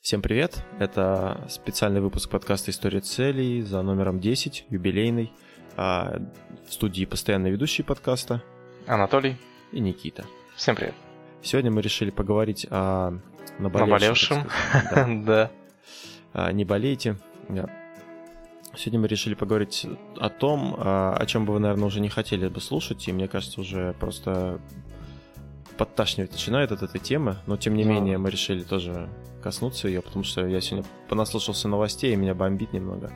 Всем привет! Это специальный выпуск подкаста «История целей» за номером 10, юбилейный. А, в студии постоянные ведущие подкаста Анатолий и Никита. Всем привет. Сегодня мы решили поговорить о наболевшем. Да. А, не болейте. Сегодня мы решили поговорить о том, а, о чем бы вы, наверное, уже не хотели бы слушать, и мне кажется, уже просто подташнивать начинает от этой темы, но тем не да. менее мы решили тоже коснуться ее, потому что я сегодня понаслушался новостей, и меня бомбит немного.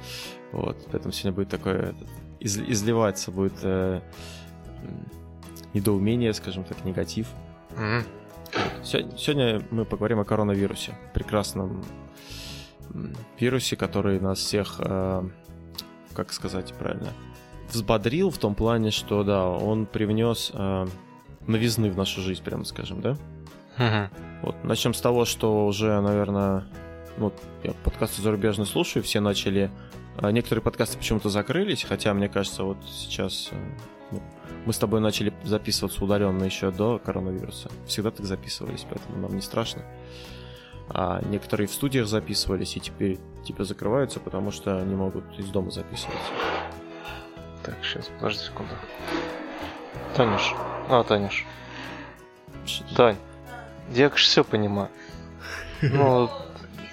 Вот, поэтому сегодня будет такое из, изливаться будет э, недоумение, скажем так, негатив. Mm-hmm. Вот. Сегодня мы поговорим о коронавирусе, прекрасном вирусе, который нас всех, э, как сказать правильно, взбодрил в том плане, что да, он привнес э, новизны в нашу жизнь, прямо скажем, да? Угу. Вот, начнем с того, что уже, наверное, ну, я подкасты зарубежные слушаю, все начали... А, некоторые подкасты почему-то закрылись, хотя, мне кажется, вот сейчас э, ну, мы с тобой начали записываться удаленно еще до коронавируса. Всегда так записывались, поэтому нам не страшно. А некоторые в студиях записывались и теперь типа закрываются, потому что не могут из дома записываться. Так, сейчас, подожди секунду. Танюш. А, Танюш. Тань, я, конечно, все понимаю. Ну,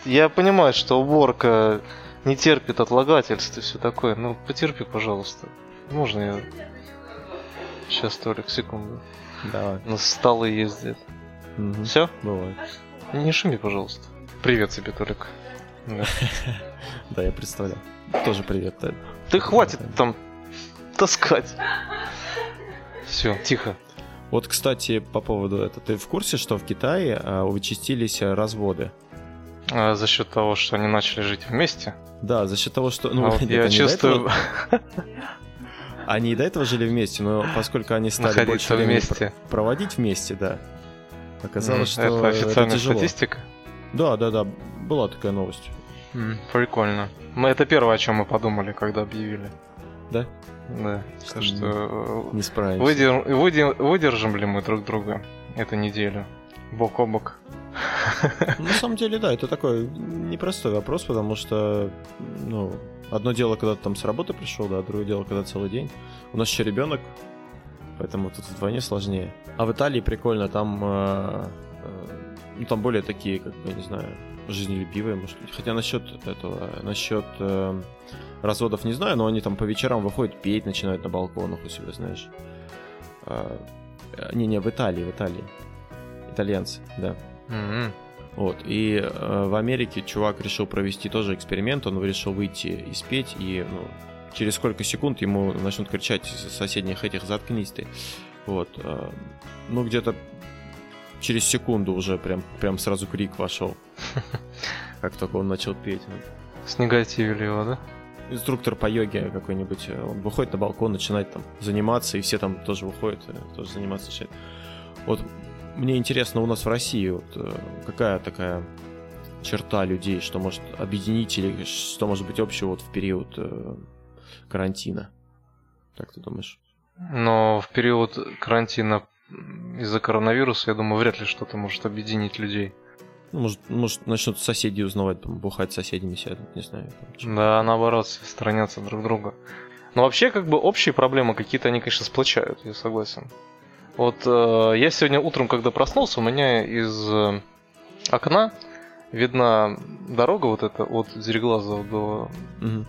я понимаю, что уборка не терпит отлагательств и все такое. Ну, потерпи, пожалуйста. Можно я... Сейчас, Толик, секунду. Давай. На столы ездит. Угу. Все? Бывает. Не шуми, пожалуйста. Привет тебе, Толик. Да, я представляю. Тоже привет. Ты хватит там таскать. Все, тихо. Вот, кстати, по поводу этого, ты в курсе, что в Китае а, участились разводы? А, за счет того, что они начали жить вместе? Да, за счет того, что... Ну, а вот нет, я чувствую... Они и до этого жили вместе, но поскольку они стали Находиться больше времени вместе. проводить вместе, да, оказалось, mm, что это официальная это статистика? Да, да, да, была такая новость. Mm, прикольно. Мы это первое, о чем мы подумали, когда объявили. Да? Да. Что, что не справимся. Выдер... Выдер... Выдержим ли мы друг друга эту неделю? Бок о бок. На самом деле, да, это такой непростой вопрос, потому что, ну, одно дело, когда ты там с работы пришел, да, другое дело, когда целый день. У нас еще ребенок, поэтому тут вдвойне сложнее. А в Италии прикольно, там, э, э, ну, там более такие, как бы, не знаю, жизнелюбивые, может быть. Хотя насчет этого, насчет э, разводов не знаю, но они там по вечерам выходят петь, начинают на балконах у себя, знаешь. А, не-не, в Италии, в Италии. Итальянцы, да. Mm-hmm. Вот, и э, в Америке чувак решил провести тоже эксперимент, он решил выйти и спеть, и ну, через сколько секунд ему начнут кричать из соседних этих «заткнись ты». Вот, э, ну где-то через секунду уже прям, прям сразу крик вошел, как только он начал петь. Снегативили его, да? Инструктор по йоге какой-нибудь, э, он выходит на балкон, начинает там заниматься, и все там тоже выходят, э, тоже заниматься начинают. Вот мне интересно у нас в России вот, э, какая такая черта людей, что может объединить или что может быть общего вот в период карантина? Как ты думаешь? Но в период карантина из-за коронавируса, я думаю, вряд ли что-то может объединить людей. Ну, может, может, начнут соседи узнавать, там, бухать с соседями сядут, не знаю. Там, да, наоборот, сторонятся друг друга. Но вообще, как бы, общие проблемы какие-то, они, конечно, сплочают, я согласен. Вот э, я сегодня утром, когда проснулся, у меня из э, окна видна дорога вот эта от Зереглазова до, угу.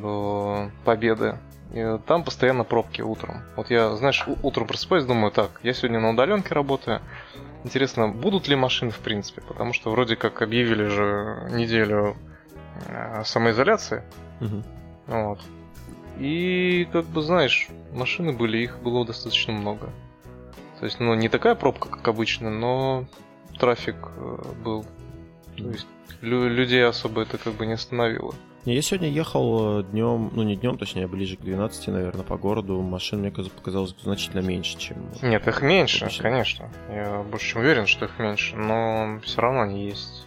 до Победы. И там постоянно пробки утром. Вот я, знаешь, утром просыпаюсь, думаю, так, я сегодня на удаленке работаю, Интересно, будут ли машины в принципе? Потому что вроде как объявили же неделю э, самоизоляции. Угу. Вот. И, как бы, знаешь, машины были, их было достаточно много. То есть, ну, не такая пробка, как обычно, но трафик э, был. То есть, лю- людей особо это как бы не остановило. Я сегодня ехал э, днем, ну не днем, точнее, ближе к 12, наверное, по городу. Машин мне показалось значительно меньше, чем... Нет, их меньше, обычно. конечно. Я больше чем уверен, что их меньше, но все равно они есть.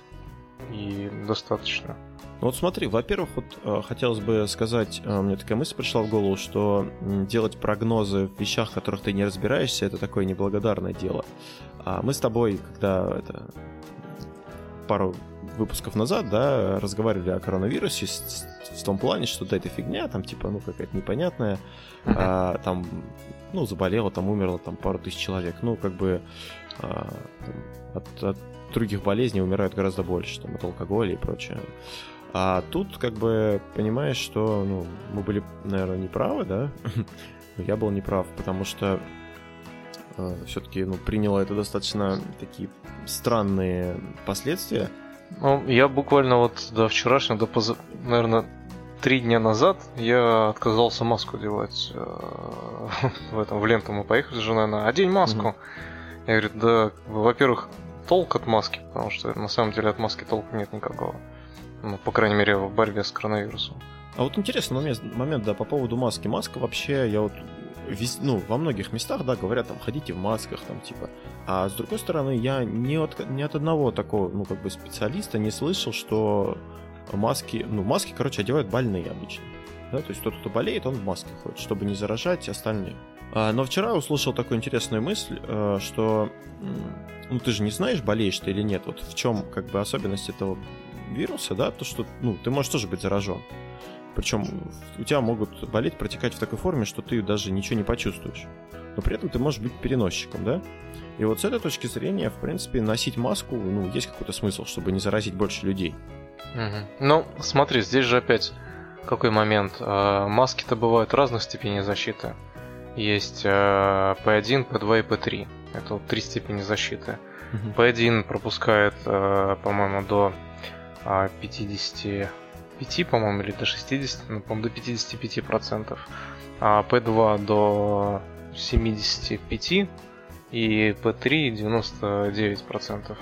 И достаточно. Ну вот смотри, во-первых, вот э, хотелось бы сказать, э, мне такая мысль пришла в голову, что делать прогнозы в вещах, в которых ты не разбираешься, это такое неблагодарное дело. А мы с тобой, когда это пару выпусков назад, да, разговаривали о коронавирусе в том плане, что да, это фигня, там, типа, ну, какая-то непонятная, uh-huh. а, там, ну, заболело, там, умерло, там, пару тысяч человек, ну, как бы а, там, от, от других болезней умирают гораздо больше, там, от алкоголя и прочее. А тут, как бы, понимаешь, что, ну, мы были, наверное, неправы, да, я был неправ, потому что э, все-таки ну, приняло это достаточно такие странные последствия. Ну, я буквально вот до вчерашнего, до, поз... наверное, три дня назад я отказался маску делать э, в этом в ленту мы поехали с женой на одень маску. Mm-hmm. Я говорю, да, во-первых, толк от маски, потому что на самом деле от маски толка нет никакого. Ну, по крайней мере, в борьбе с коронавирусом. А вот интересный момент, момент, да, по поводу маски. Маска вообще, я вот вез, ну, во многих местах, да, говорят, там, ходите в масках, там, типа. А с другой стороны, я ни от, ни от одного такого, ну, как бы специалиста не слышал, что маски, ну, маски, короче, одевают больные обычно. Да, то есть тот, кто болеет, он в маске ходит, чтобы не заражать остальные. А, но вчера услышал такую интересную мысль, э, что, ну, ты же не знаешь, болеешь ты или нет. Вот в чем, как бы, особенность этого вируса, да, то, что, ну, ты можешь тоже быть заражен. Причем у тебя могут болеть, протекать в такой форме, что ты даже ничего не почувствуешь. Но при этом ты можешь быть переносчиком, да? И вот с этой точки зрения, в принципе, носить маску, ну, есть какой-то смысл, чтобы не заразить больше людей. Угу. Ну, смотри, здесь же опять какой момент. А, маски-то бывают разных степеней защиты. Есть P1, P2 и P3. Это вот три степени защиты. Угу. P1 пропускает, а, по-моему, до 50 5, по-моему, или до 60, ну, по-моему, до 55 процентов, а P2 до 75 и P3 99 процентов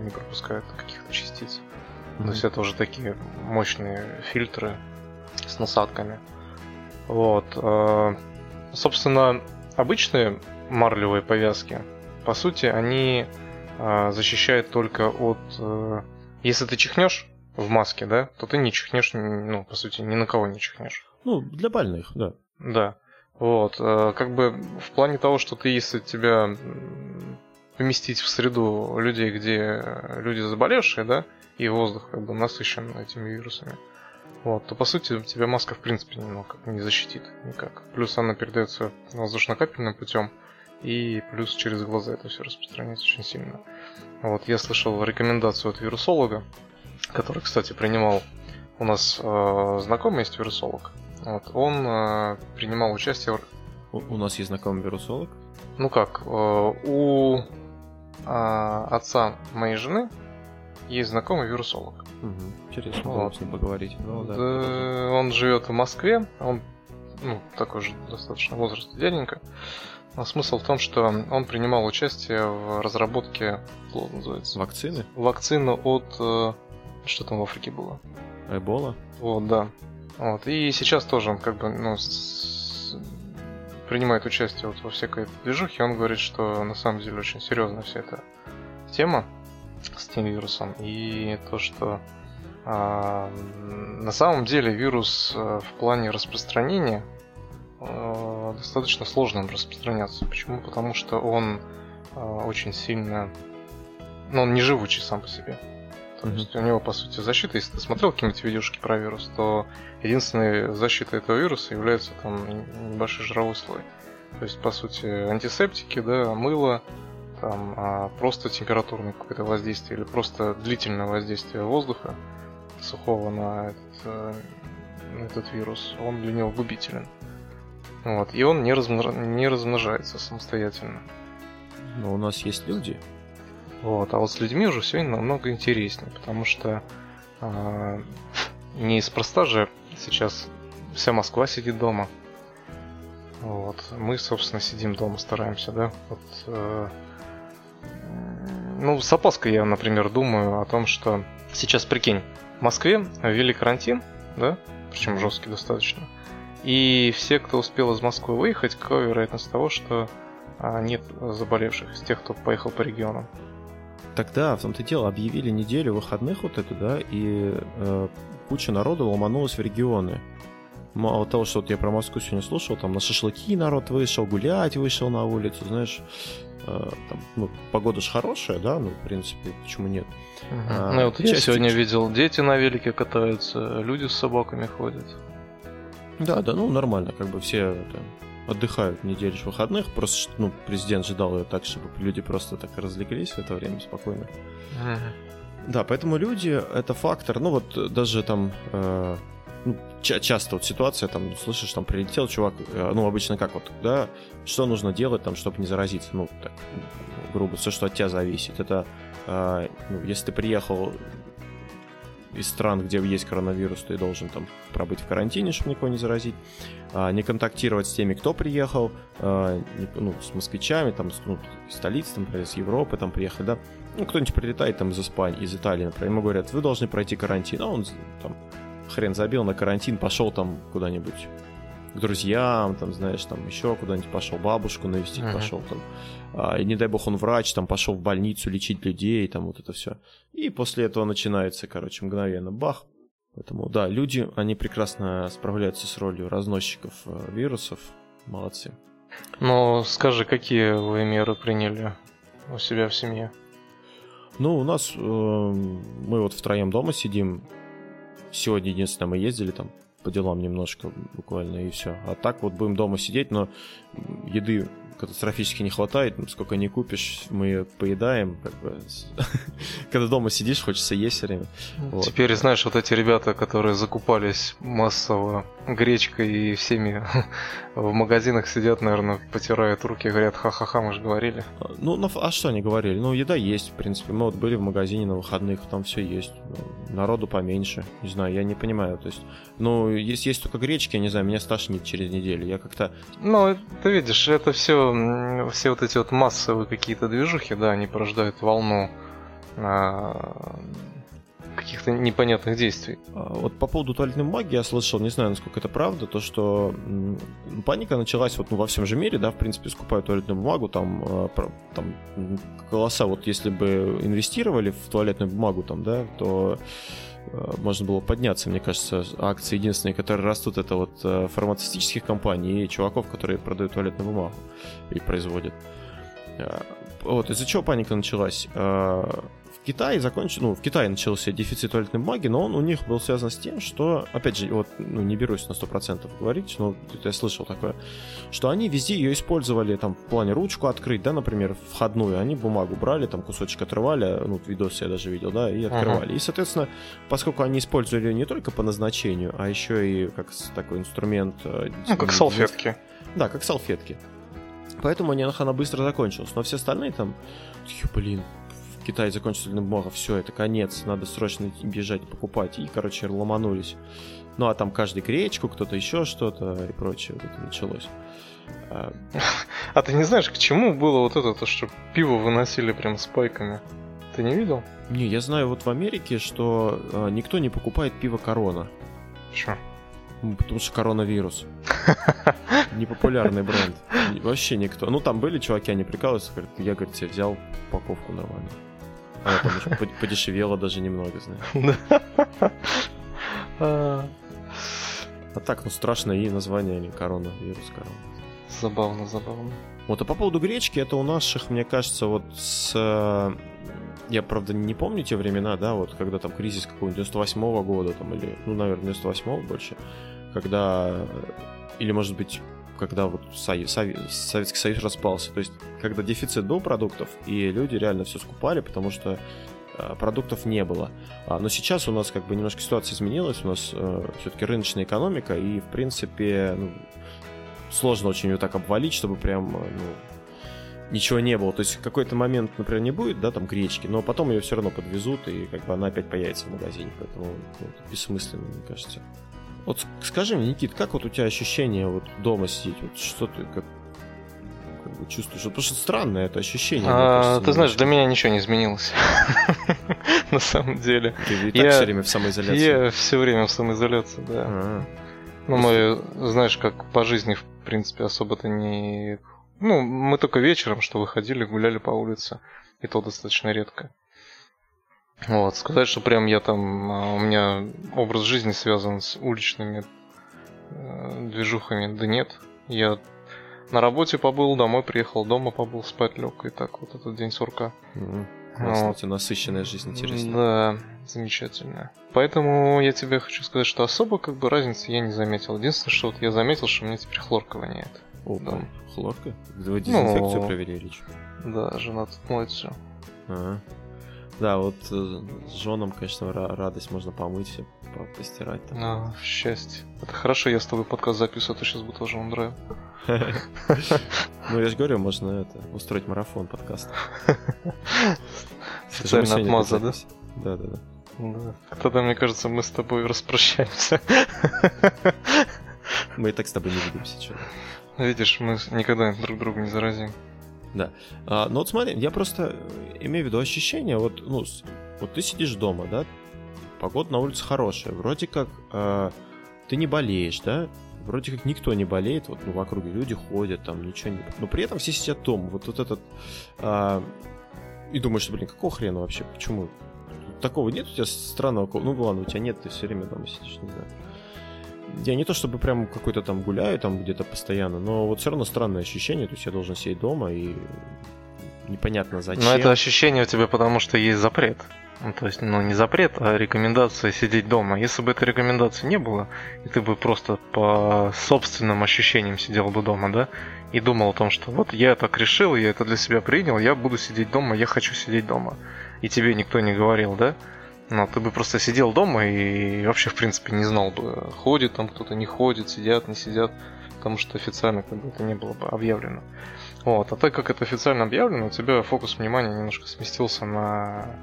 не пропускают каких-то частиц. Mm-hmm. То есть это уже такие мощные фильтры с насадками. Вот. Э, собственно, обычные марлевые повязки, по сути, они э, защищают только от... Э, если ты чихнешь, в маске, да, то ты не чихнешь, ну, по сути, ни на кого не чихнешь. Ну, для больных, да. Да. Вот. Э, как бы в плане того, что ты, если тебя поместить в среду людей, где люди заболевшие, да, и воздух как бы насыщен этими вирусами, вот, то по сути тебя маска в принципе как не защитит никак. Плюс она передается воздушно-капельным путем, и плюс через глаза это все распространяется очень сильно. Вот, я слышал рекомендацию от вирусолога, который, кстати, принимал у нас э, знакомый есть вирусолог. Вот, он э, принимал участие. У, у нас есть знакомый вирусолог? Ну как, э, у э, отца моей жены есть знакомый вирусолог. Угу. Интересно вот. с ним поговорить. Ну, да, да, он живет в Москве, он ну, такой же достаточно возраст дяденька. Но смысл в том, что он принимал участие в разработке, называется? Вакцины? Вакцины от э, что там в Африке было? Эбола? Вот, да. Вот. И сейчас тоже он как бы, ну, с... принимает участие вот во всякой этой движухе. Он говорит, что на самом деле очень серьезная вся эта тема с тем вирусом. И то, что а, на самом деле вирус а, в плане распространения а, достаточно сложно распространяться. Почему? Потому что он а, очень сильно... Ну, он не живучий сам по себе. То mm-hmm. есть у него, по сути, защита, если ты смотрел какие-нибудь видюшки про вирус, то единственной защитой этого вируса является там небольшой жировой слой. То есть, по сути, антисептики, да, мыло, там а просто температурное какое-то воздействие или просто длительное воздействие воздуха сухого на этот, э, на этот вирус, он для него губителен. Вот. И он не, размнож... не размножается самостоятельно. Но у нас есть люди, вот. А вот с людьми уже все намного интереснее, потому что э, неспроста же сейчас вся Москва сидит дома. Вот. Мы, собственно, сидим дома, стараемся, да. Вот, э, ну, с опаской я, например, думаю о том, что сейчас, прикинь, в Москве ввели карантин, да, причем жесткий достаточно. И все, кто успел из Москвы выехать, какая вероятность того, что а, нет заболевших из тех, кто поехал по регионам? Тогда, в том-то дело, объявили неделю выходных вот эту, да, и э, куча народу ломанулась в регионы. мало того, что вот я про Москву сегодня слушал, там на шашлыки народ вышел, гулять вышел на улицу, знаешь, э, там, ну, погода же хорошая, да, ну, в принципе, почему нет? Угу. А, ну, вот я сегодня видел, дети на велике катаются, люди с собаками ходят. Да, да, ну, нормально, как бы все это, отдыхают неделю выходных, просто, ну, президент ждал ее так, чтобы люди просто так разлеглись в это время спокойно. Да, поэтому люди это фактор. Ну вот даже там э, ну, ча- часто вот ситуация, там, слышишь, там прилетел чувак, э, ну, обычно как вот, да, что нужно делать, там, чтобы не заразиться, ну, так, грубо, все, что от тебя зависит. Это, э, ну, если ты приехал из стран, где есть коронавирус, ты должен там пробыть в карантине, чтобы никого не заразить, а, не контактировать с теми, кто приехал, а, ну, с москвичами, там, ну, столиц, там, с Европы, там, приехали, да, ну, кто-нибудь прилетает там из Испании, из Италии, например, ему говорят, вы должны пройти карантин, а он там хрен забил на карантин, пошел там куда-нибудь к друзьям, там, знаешь, там еще куда-нибудь пошел, бабушку навестить uh-huh. пошел, там, а, и не дай бог он врач, там, пошел в больницу лечить людей, там, вот это все. И после этого начинается, короче, мгновенно бах. Поэтому, да, люди, они прекрасно справляются с ролью разносчиков э, вирусов, молодцы. Ну, скажи, какие вы меры приняли у себя в семье? Ну, у нас, э, мы вот втроем дома сидим, Сегодня единственное мы ездили там по делам немножко буквально и все. А так вот будем дома сидеть, но еды катастрофически не хватает, сколько не купишь, мы ее поедаем, как бы. Когда дома сидишь, хочется есть все время. Вот. Теперь, знаешь, вот эти ребята, которые закупались массово гречкой и всеми в магазинах сидят, наверное, потирают руки, говорят, ха-ха-ха, мы же говорили. А, ну, ну, а что они говорили? Ну, еда есть, в принципе. Мы вот были в магазине на выходных, там все есть. Ну, народу поменьше. Не знаю, я не понимаю. То есть, ну, если есть только гречки, я не знаю, меня стошнит через неделю. Я как-то... Ну, ты видишь, это все, все вот эти вот массовые какие-то движухи, да, они порождают волну а, каких-то непонятных действий. А, вот по поводу туалетной бумаги я слышал, не знаю, насколько это правда, то, что паника началась вот ну, во всем же мире, да, в принципе, скупают туалетную бумагу, там, а, там голоса, вот если бы инвестировали в туалетную бумагу, там, да, то можно было подняться, мне кажется, акции единственные, которые растут, это вот фармацевтических компаний и чуваков, которые продают туалетную бумагу и производят. Вот, из-за чего паника началась? Китае закончил, ну, в Китае начался дефицит туалетной бумаги, но он у них был связан с тем, что, опять же, вот, ну, не берусь на 100% говорить, но я слышал такое, что они везде ее использовали, там, в плане ручку открыть, да, например, входную, они бумагу брали, там, кусочек отрывали, ну, видос я даже видел, да, и открывали. Uh-huh. И, соответственно, поскольку они использовали ее не только по назначению, а еще и как такой инструмент... Э, ну, как салфетки. Да, как салфетки. Поэтому она, быстро закончилась. Но все остальные там, блин, Китай закончился бумага, все, это конец, надо срочно бежать покупать. И, короче, ломанулись. Ну, а там каждый гречку, кто-то еще что-то и прочее. Вот это началось. А... а ты не знаешь, к чему было вот это, то, что пиво выносили прям с пайками? Ты не видел? Не, я знаю вот в Америке, что э, никто не покупает пиво Корона. Че? Потому что коронавирус. Непопулярный бренд. Вообще никто. Ну, там были чуваки, они прикалываются, говорят, я, говорит, себе взял упаковку нормально. Она там подешевела даже немного, знаешь. А так, ну страшно и название, или корона, вирус корона. Забавно, забавно. Вот, а по поводу гречки, это у наших, мне кажется, вот с... Э, я, правда, не помню те времена, да, вот когда там кризис какого-нибудь 98 -го года, там, или, ну, наверное, 98 больше, когда... Или, может быть, когда вот Советский Союз распался. То есть, когда дефицит был продуктов, и люди реально все скупали, потому что э, продуктов не было. А, но сейчас у нас как бы немножко ситуация изменилась, у нас э, все-таки рыночная экономика, и в принципе ну, сложно очень ее так обвалить, чтобы прям э, ну, ничего не было. То есть в какой-то момент, например, не будет, да, там гречки, но потом ее все равно подвезут, и как бы она опять появится в магазине, поэтому ну, бессмысленно, мне кажется. Вот скажи мне, Никит, как вот у тебя ощущение вот дома сидеть? Вот что ты как, как бы чувствуешь? Вот, потому что странное это ощущение. А, кажется, ты знаешь, для меня ничего не изменилось. На самом деле. Ты и так все время в самоизоляции? Я все время в самоизоляции, да. А. Ну, мы, знаешь, как по жизни, в принципе, особо-то не... Ну, мы только вечером, что выходили, гуляли по улице. И то достаточно редко. Вот, сказать, что прям я там, а, у меня образ жизни связан с уличными э, движухами. Да нет, я на работе побыл, домой приехал, дома побыл, спать лег, и так вот этот день сурка. Mm-hmm. Вот. насыщенная жизнь интересная. Да, замечательно. Поэтому я тебе хочу сказать, что особо как бы разницы я не заметил. Единственное, что вот я заметил, что мне теперь хлорка воняет. О, да. хлорка? Вы дезинфекцию ну, проверили? Да, жена тут моет все. Ага. Да, вот э, с женом, конечно, радость можно помыть все, постирать. Там. А, счастье. Это хорошо, я с тобой подкаст записываю, а то сейчас бы тоже драйв. Ну, я же говорю, можно это, устроить марафон подкаста. Специально отмаза, да? Да, да, да. Тогда, мне кажется, мы с тобой распрощаемся. Мы и так с тобой не видимся, что. Видишь, мы никогда друг друга не заразим. Да. А, ну вот смотри, я просто имею в виду ощущение, вот, ну, вот ты сидишь дома, да, погода на улице хорошая, вроде как э, ты не болеешь, да, вроде как никто не болеет, вот ну, в округе люди ходят, там ничего не... Но при этом все сидят дома, вот, вот этот... Э, и думаешь, блин, какого хрена вообще, почему? Такого нет у тебя странного... Ну ладно, у тебя нет, ты все время дома сидишь, не знаю. Я не то чтобы прям какой-то там гуляю там где-то постоянно, но вот все равно странное ощущение, то есть я должен сидеть дома и непонятно зачем. Но это ощущение у тебя потому, что есть запрет. Ну, то есть, ну, не запрет, а рекомендация сидеть дома. Если бы этой рекомендации не было, и ты бы просто по собственным ощущениям сидел бы дома, да, и думал о том, что вот я так решил, я это для себя принял, я буду сидеть дома, я хочу сидеть дома. И тебе никто не говорил, да? Но ты бы просто сидел дома и вообще, в принципе, не знал бы, ходит там кто-то, не ходит, сидят, не сидят, потому что официально как бы это не было бы объявлено. Вот, а так как это официально объявлено, у тебя фокус внимания немножко сместился на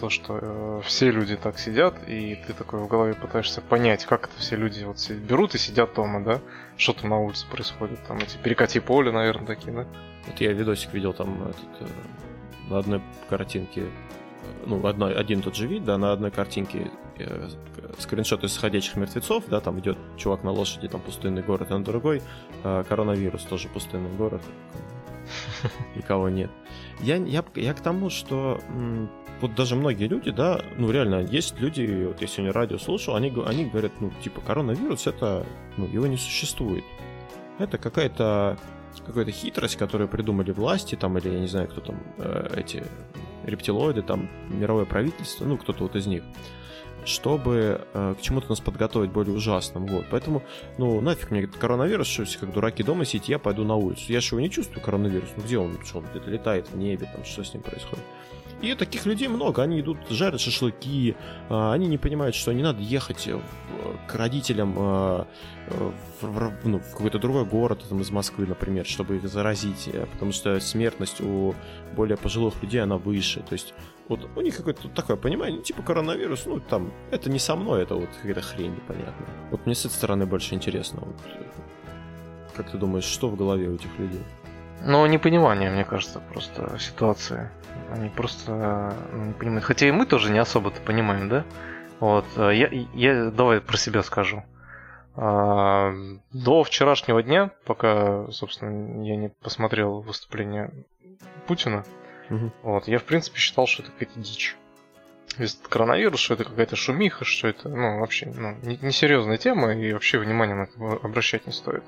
то, что э, все люди так сидят, и ты такой в голове пытаешься понять, как это все люди вот берут и сидят дома, да? Что там на улице происходит, там эти перекати поле, наверное, такие, да? Вот я видосик видел там этот, э, на одной картинке, ну, одной, один тот же вид, да, на одной картинке э, скриншот из мертвецов, да, там идет чувак на лошади, там пустынный город, а на другой э, коронавирус, тоже пустынный город, никого нет. Я, я, я к тому, что вот даже многие люди, да, ну реально, есть люди, вот я сегодня радио слушал, они, они говорят, ну, типа, коронавирус, это, ну, его не существует. Это какая-то какая-то хитрость, которую придумали власти, там, или я не знаю, кто там, э, эти рептилоиды, там, мировое правительство, ну, кто-то вот из них, чтобы э, к чему-то нас подготовить более ужасным, вот. Поэтому, ну, нафиг мне этот коронавирус, что все как дураки дома сидеть, я пойду на улицу. Я же его не чувствую, коронавирус, ну, где он, что он где-то летает в небе, там, что с ним происходит. И таких людей много. Они идут, жарят шашлыки, а, они не понимают, что не надо ехать к родителям а, в, ну, в какой-то другой город, там, из Москвы, например, чтобы их заразить, э, потому что смертность у более пожилых людей, она выше. То есть вот у них какое-то такое понимание, типа коронавирус, ну там, это не со мной, это вот какая-то хрень непонятная. Вот мне с этой стороны больше интересно. Вот, как ты думаешь, что в голове у этих людей? Ну, непонимание, мне кажется, просто ситуации. Они просто ну, не понимают. Хотя и мы тоже не особо-то понимаем, да? Вот, э, я, я давай про себя скажу. А, до вчерашнего дня, пока, собственно, я не посмотрел выступление Путина, угу. вот, я, в принципе, считал, что это какая-то дичь. Весь этот коронавирус, что это какая-то шумиха, что это, ну, вообще, ну, несерьезная тема, и вообще внимания на это обращать не стоит.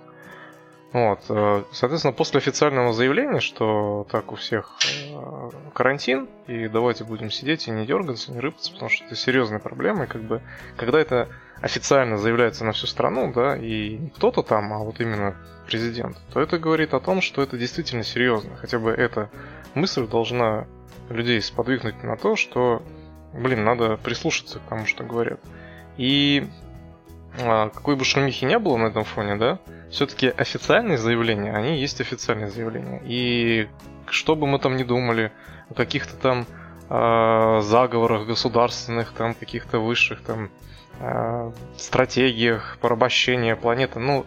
Вот, э, соответственно, после официального заявления, что так у всех э, карантин, и давайте будем сидеть и не дергаться, не рыпаться, потому что это серьезная проблема, и как бы, когда это официально заявляется на всю страну, да, и не кто-то там, а вот именно президент, то это говорит о том, что это действительно серьезно. Хотя бы эта мысль должна людей сподвигнуть на то, что, блин, надо прислушаться к тому, что говорят. И какой бы шумихи не было на этом фоне, да, все-таки официальные заявления, они есть официальные заявления. И что бы мы там ни думали, о каких-то там э, заговорах государственных, там каких-то высших там э, стратегиях порабощения планеты, ну,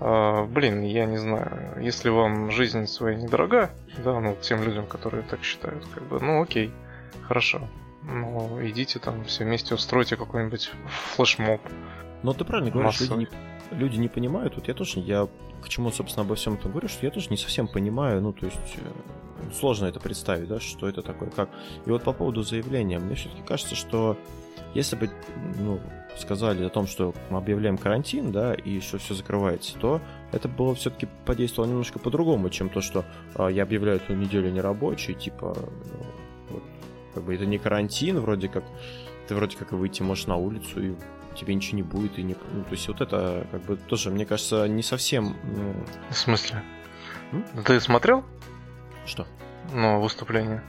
э, блин, я не знаю, если вам жизнь своя недорога, да, ну, тем людям, которые так считают, как бы, ну, окей, хорошо. Ну, идите там все вместе устройте какой-нибудь флешмоб. Но ты правильно говоришь, люди не, люди не понимают. Вот я тоже, я к чему, собственно, обо всем этом говорю, что я тоже не совсем понимаю, ну, то есть э, сложно это представить, да, что это такое, как. И вот по поводу заявления, мне все-таки кажется, что если бы, ну, сказали о том, что мы объявляем карантин, да, и что все закрывается, то это было все-таки подействовало немножко по-другому, чем то, что э, я объявляю эту неделю нерабочей, типа, ну, как бы это не карантин, вроде как, ты вроде как и выйти можешь на улицу, и тебе ничего не будет, и не... Ну, то есть вот это, как бы, тоже, мне кажется, не совсем... Ну... В смысле? М? Ты смотрел? Что? Ну, выступление.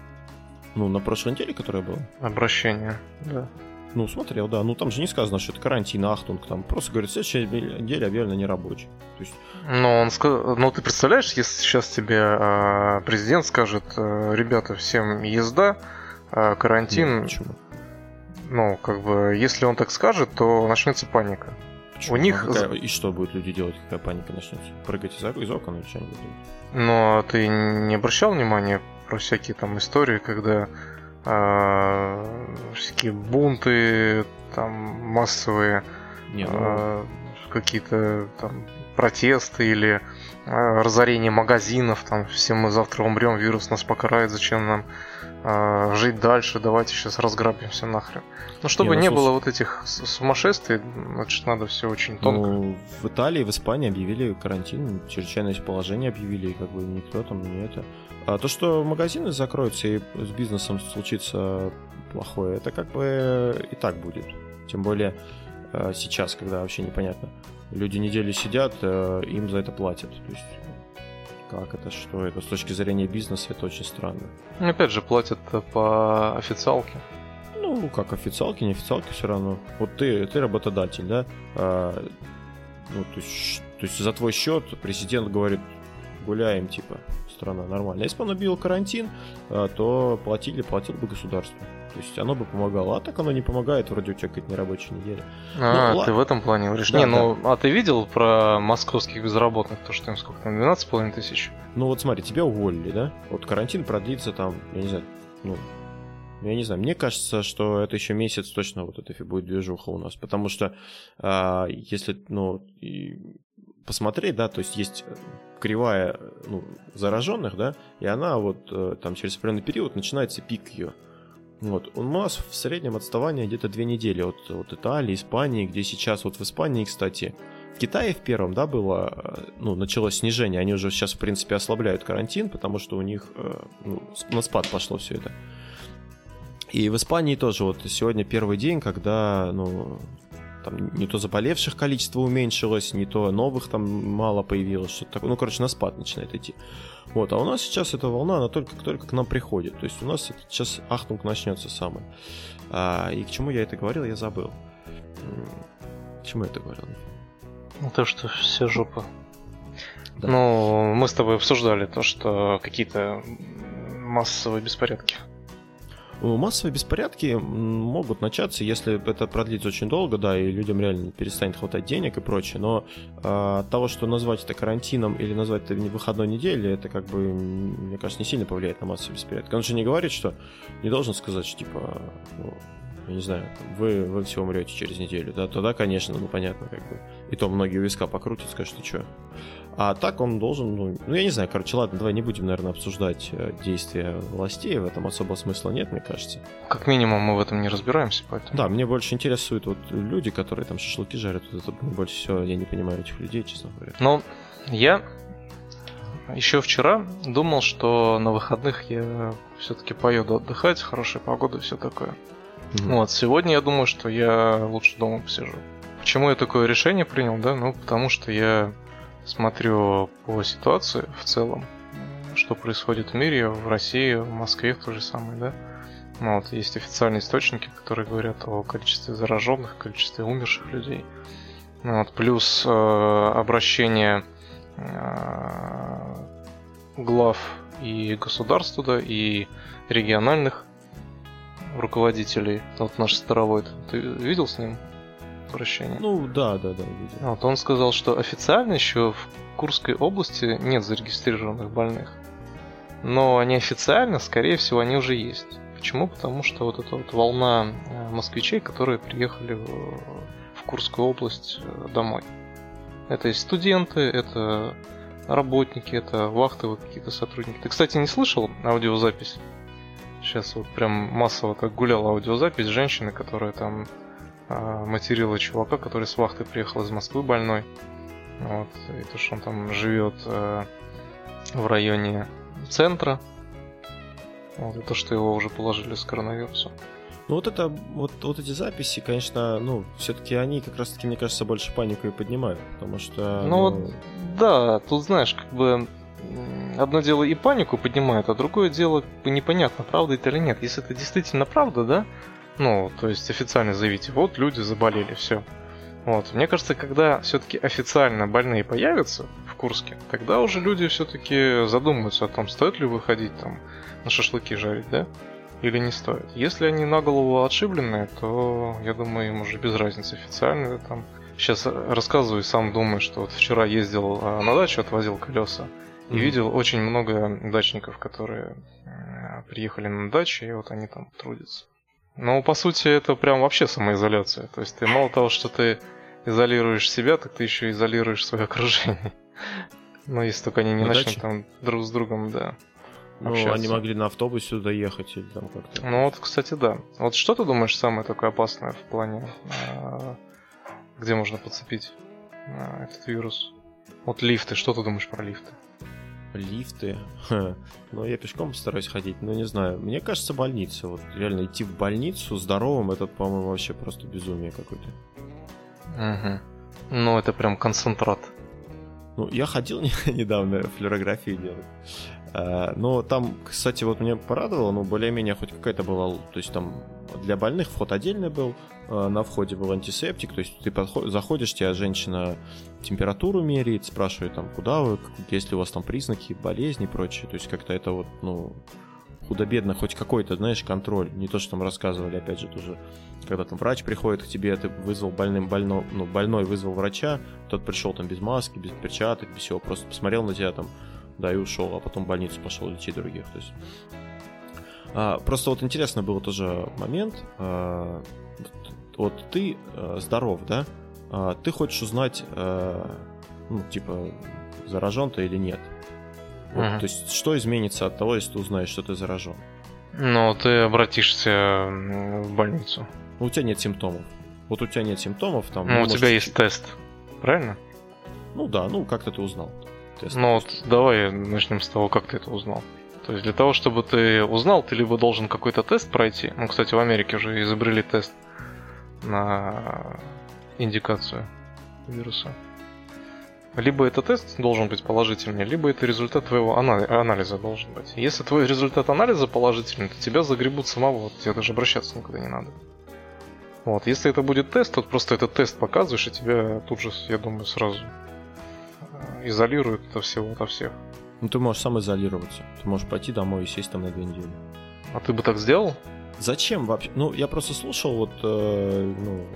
Ну, на прошлой неделе, которое было? Обращение, да. Ну, смотрел, да. Ну, там же не сказано, что это карантин, ахтунг. Там просто говорит, следующая неделя объявлена нерабочей. То есть... Ну, он сказал... Ну, ты представляешь, если сейчас тебе э, президент скажет, э, ребята, всем езда, э, карантин... Нет, почему? Ну, как бы, если он так скажет, то начнется паника. Почему? У них... А какая... И что будут люди делать, какая паника начнется? Прыгать из, из окон или что-нибудь? Ну, а ты не обращал внимания про всякие там истории, когда э, всякие бунты, там массовые не, ну... э, какие-то там протесты или э, разорение магазинов, там все мы завтра умрем, вирус нас покарает, зачем нам э, жить дальше, давайте сейчас разграбимся нахрен. Ну, чтобы не, ну, не было вот этих сумасшествий, значит, надо все очень тонко. Ну, в Италии, в Испании объявили карантин, чрезвычайное положение объявили, и как бы никто там не это. А то, что магазины закроются и с бизнесом случится плохое, это как бы и так будет. Тем более э, сейчас, когда вообще непонятно. Люди недели сидят, э, им за это платят. То есть как это, что это, с точки зрения бизнеса это очень странно. Ну, опять же, платят по официалке. Ну, как официалки, не официалки, все равно. Вот ты, ты работодатель, да? А, ну, то есть, то есть за твой счет президент говорит, гуляем, типа, страна нормальная. Если бы он объявил карантин, а, то платили, платил бы государство. То есть оно бы помогало. А так оно не помогает, вроде у тебя какая-то нерабочая неделя. А, ну, ты в этом плане говоришь. Да, не, ну, да. а ты видел про московских безработных, то, что им сколько там, 12,5 тысяч? Ну вот смотри, тебя уволили, да? Вот карантин продлится там, я не знаю, ну, я не знаю, мне кажется, что это еще месяц точно вот это будет движуха у нас, потому что а, если, ну, посмотреть, да, то есть есть кривая ну, зараженных, да, и она вот э, там через определенный период начинается пик ее. Вот. У нас в среднем отставание где-то две недели от, от Италии, Испании, где сейчас вот в Испании, кстати, в Китае в первом, да, было, э, ну, началось снижение, они уже сейчас, в принципе, ослабляют карантин, потому что у них э, ну, на спад пошло все это. И в Испании тоже вот сегодня первый день, когда, ну, там не то заболевших количество уменьшилось, не то новых там мало появилось, что-то такое. Ну, короче, на спад начинает идти. Вот, а у нас сейчас эта волна, она только, только к нам приходит. То есть у нас сейчас ахтунг начнется самый. А, и к чему я это говорил, я забыл. К чему я это говорил? Ну, то, что все жопа. Да. Ну, мы с тобой обсуждали то, что какие-то массовые беспорядки. Массовые беспорядки могут начаться, если это продлится очень долго, да, и людям реально перестанет хватать денег и прочее, но э, от того, что назвать это карантином или назвать это выходной неделей, это как бы, мне кажется, не сильно повлияет на массовые беспорядки. Он же не говорит, что не должен сказать, что типа, ну, я не знаю, вы, вы все умрете через неделю, да, тогда, конечно, ну понятно, как бы. И то многие виска покрутят, скажут, что что. А так он должен, ну, ну, я не знаю, короче, ладно, давай не будем, наверное, обсуждать э, действия властей, в этом особо смысла нет, мне кажется. Как минимум мы в этом не разбираемся, поэтому. Да, мне больше интересуют вот люди, которые там шашлыки жарят, вот это больше всего, я не понимаю этих людей, честно говоря. Ну, я еще вчера думал, что на выходных я все-таки поеду отдыхать, хорошая погода и все такое. Mm-hmm. Вот, сегодня я думаю, что я лучше дома посижу. Почему я такое решение принял, да? Ну, потому что я смотрю по ситуации в целом, что происходит в мире, в России, в Москве в то же самое, да. Ну, вот, есть официальные источники, которые говорят о количестве зараженных, количестве умерших людей. Ну, вот, плюс э, обращение э, глав и государств туда, и региональных руководителей. Вот наш Старовойт. Ты видел с ним обращение? Ну, да, да, да, видел. Вот он сказал, что официально еще в Курской области нет зарегистрированных больных. Но неофициально, скорее всего, они уже есть. Почему? Потому что вот эта вот волна э, москвичей, которые приехали в Курскую область э, домой. Это и студенты, это работники, это вахтовые какие-то сотрудники. Ты, кстати, не слышал аудиозапись? Сейчас вот прям массово так гуляла аудиозапись женщины, которая там а, материла чувака, который с вахты приехал из Москвы больной. Вот, и то, что он там живет э, в районе центра. Вот, и то, что его уже положили с коронавирусом. Ну вот это, вот, вот эти записи, конечно, ну, все-таки они как раз-таки, мне кажется, больше панику и поднимают, потому что... Ну, ну вот, да, тут знаешь, как бы одно дело и панику поднимает, а другое дело непонятно, правда это или нет. Если это действительно правда, да, ну, то есть официально заявите, вот люди заболели, все. Вот. Мне кажется, когда все-таки официально больные появятся в Курске, тогда уже люди все-таки задумаются о том, стоит ли выходить там на шашлыки жарить, да? Или не стоит. Если они на голову отшибленные, то я думаю, им уже без разницы официально там. Сейчас рассказываю, сам думаю, что вот вчера ездил а, на дачу, отвозил колеса. И видел очень много дачников, которые приехали на дачу, и вот они там трудятся. Ну, по сути, это прям вообще самоизоляция. То есть ты мало того, что ты изолируешь себя, так ты еще изолируешь свое окружение. Ну, если только они не начнут там друг с другом, да. Ну, общаться. они могли на автобусе сюда ехать или там как-то. Ну вот, кстати, да. Вот что ты думаешь самое такое опасное в плане, а, где можно подцепить а, этот вирус? Вот лифты, что ты думаешь про лифты? Лифты. Ха. Ну, я пешком стараюсь ходить, но не знаю. Мне кажется, больница. Вот реально идти в больницу здоровым, это, по-моему, вообще просто безумие какое-то. Угу. Ну, это прям концентрат. Ну, я ходил недавно флюорографию делать. А, но там, кстати, вот меня порадовало, ну, более-менее хоть какая-то была, то есть там для больных вход отдельный был, а, на входе был антисептик, то есть ты подход, заходишь, тебя женщина температуру меряет, спрашивает там, куда вы, есть ли у вас там признаки болезни и прочее, то есть как-то это вот, ну, худо-бедно хоть какой-то, знаешь, контроль, не то, что там рассказывали, опять же, тоже, когда там врач приходит к тебе, ты вызвал больным, больно, ну, больной вызвал врача, тот пришел там без маски, без перчаток, без всего, просто посмотрел на тебя там, да, и ушел, а потом в больницу пошел лечить других. То есть... а, просто вот интересно был тоже момент. А, вот ты а, здоров, да? А, ты хочешь узнать, а, ну, типа, заражен ты или нет. Вот, uh-huh. То есть, что изменится от того, если ты узнаешь, что ты заражен? Ну, ты обратишься в больницу. У тебя нет симптомов. Вот у тебя нет симптомов, там. Ну, у тебя есть тест, правильно? Ну да, ну как-то ты узнал тест. Ну вот давай начнем с того, как ты это узнал. То есть для того, чтобы ты узнал, ты либо должен какой-то тест пройти. Ну, кстати, в Америке уже изобрели тест на индикацию вируса. Либо этот тест должен быть положительный, либо это результат твоего анализа должен быть. Если твой результат анализа положительный, то тебя загребут самого, тебе даже обращаться никуда не надо. Вот, если это будет тест, то просто этот тест показываешь, и тебя тут же, я думаю, сразу изолирует это всего ото всех. Ну, ты можешь сам изолироваться. Ты можешь пойти домой и сесть там на две недели. А ты бы так сделал? Зачем вообще? Ну, я просто слушал вот, э, ну,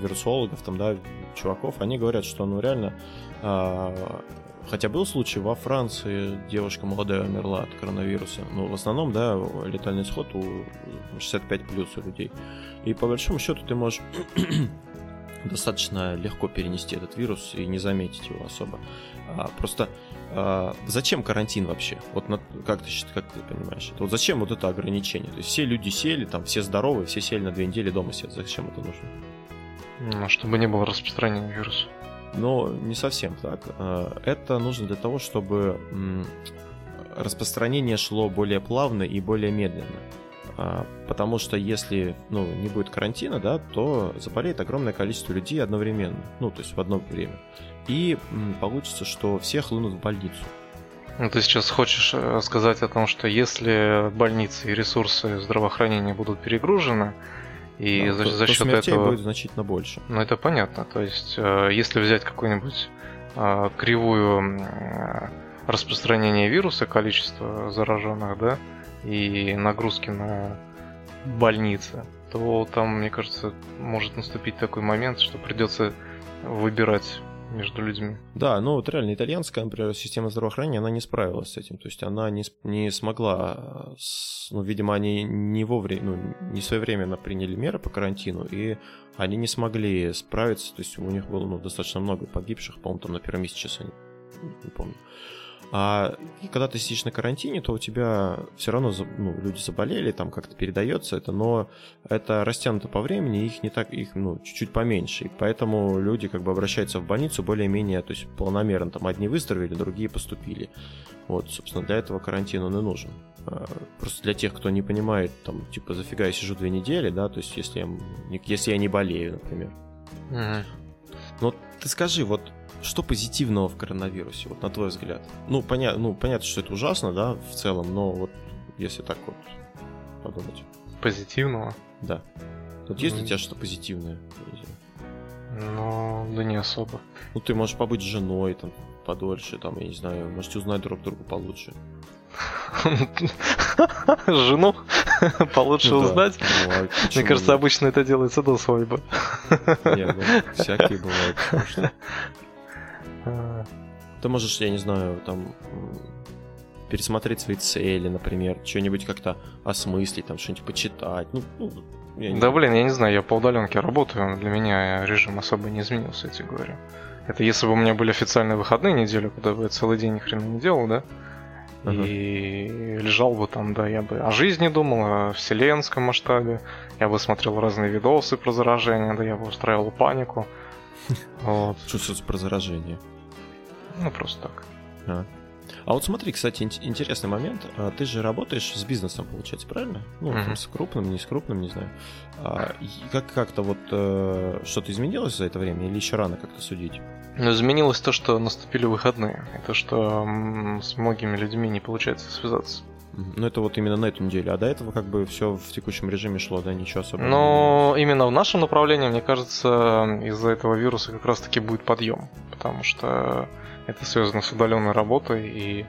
вирусологов, там, да, чуваков, они говорят, что, ну, реально, э, хотя был случай во Франции, девушка молодая умерла от коронавируса, ну, в основном, да, летальный исход у 65 плюс у людей. И по большому счету ты можешь достаточно легко перенести этот вирус и не заметить его особо. А, просто а, зачем карантин вообще? Вот на, как ты как ты понимаешь? Это вот зачем вот это ограничение? То есть все люди сели, там все здоровые, все сели на две недели дома сидят. Зачем это нужно? Ну, чтобы не было распространения вируса. Но не совсем так. А, это нужно для того, чтобы распространение шло более плавно и более медленно. А, потому что если ну, не будет карантина, да, то заболеет огромное количество людей одновременно, ну, то есть в одно время. И получится, что все хлынут в больницу. Ну, ты сейчас хочешь э, сказать о том, что если больницы и ресурсы здравоохранения будут перегружены, и да, за, то, за счет то этого будет значительно больше. Ну, это понятно. То есть, э, если взять какую-нибудь э, кривую распространения вируса, количество зараженных, да, и нагрузки на больницы, то там, мне кажется, может наступить такой момент, что придется выбирать между людьми. Да, ну вот реально итальянская, например, система здравоохранения, она не справилась с этим. То есть она не, не смогла, ну, видимо, они не вовремя, ну, не своевременно приняли меры по карантину, и они не смогли справиться. То есть у них было ну, достаточно много погибших, по-моему, там на первом месяце часа, не, не помню. А когда ты сидишь на карантине, то у тебя все равно ну, люди заболели, там как-то передается это, но это растянуто по времени, их не так, их ну, чуть-чуть поменьше. И поэтому люди как бы обращаются в больницу более-менее, то есть полномерно. Там одни выздоровели, другие поступили. Вот, собственно, для этого карантин он и нужен. А, просто для тех, кто не понимает, там, типа, зафига я сижу две недели, да, то есть если я, если я не болею, например. Mm-hmm. Ну, ты скажи, вот что позитивного в коронавирусе, вот на твой взгляд? Ну, поня... ну, понятно, что это ужасно, да, в целом, но вот если так вот подумать. Позитивного? Да. Вот есть mm. у тебя что позитивное? Ну, да не особо. Ну, ты можешь побыть женой, там, подольше, там, я не знаю, можете узнать друг друга получше. Жену получше узнать. Мне кажется, обычно это делается до свадьбы. Нет, всякие бывают. Ты можешь, я не знаю, там пересмотреть свои цели, например, что-нибудь как-то осмыслить, там что-нибудь почитать. Ну, ну, я не да, блин, я не знаю, я по удаленке работаю, для меня режим особо не изменился, я тебе говорю. Это если бы у меня были официальные выходные неделю, куда бы я целый день ни хрена не делал, да? Uh-huh. И лежал бы там, да, я бы о жизни думал, о вселенском масштабе, я бы смотрел разные видосы про заражение, да, я бы устраивал панику. Вот. Что про заражение? Ну, просто так. А. А вот смотри, кстати, интересный момент. А, ты же работаешь с бизнесом, получается, правильно? Ну, mm-hmm. с крупным, не с крупным, не знаю. А, как как-то вот э, что-то изменилось за это время или еще рано как-то судить? Ну, изменилось то, что наступили выходные. И то, что с многими людьми не получается связаться. Ну, это вот именно на эту неделю. А до этого как бы все в текущем режиме шло, да, ничего особенного. Но именно в нашем направлении, мне кажется, из-за этого вируса как раз-таки будет подъем. Потому что это связано с удаленной работой, и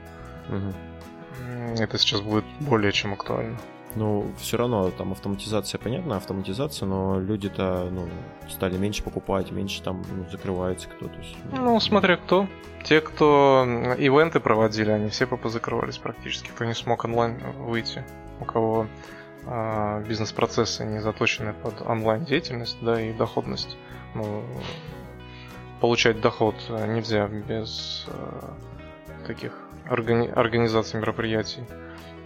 угу. это сейчас будет более чем актуально. Ну, все равно там автоматизация, понятно, автоматизация, но люди-то ну, стали меньше покупать, меньше там ну, закрывается кто-то. Ну, смотря кто. Те, кто ивенты проводили, они все позакрывались практически, кто не смог онлайн выйти, у кого э, бизнес-процессы не заточены под онлайн-деятельность, да, и доходность. Ну, получать доход нельзя без э, таких органи- организаций мероприятий,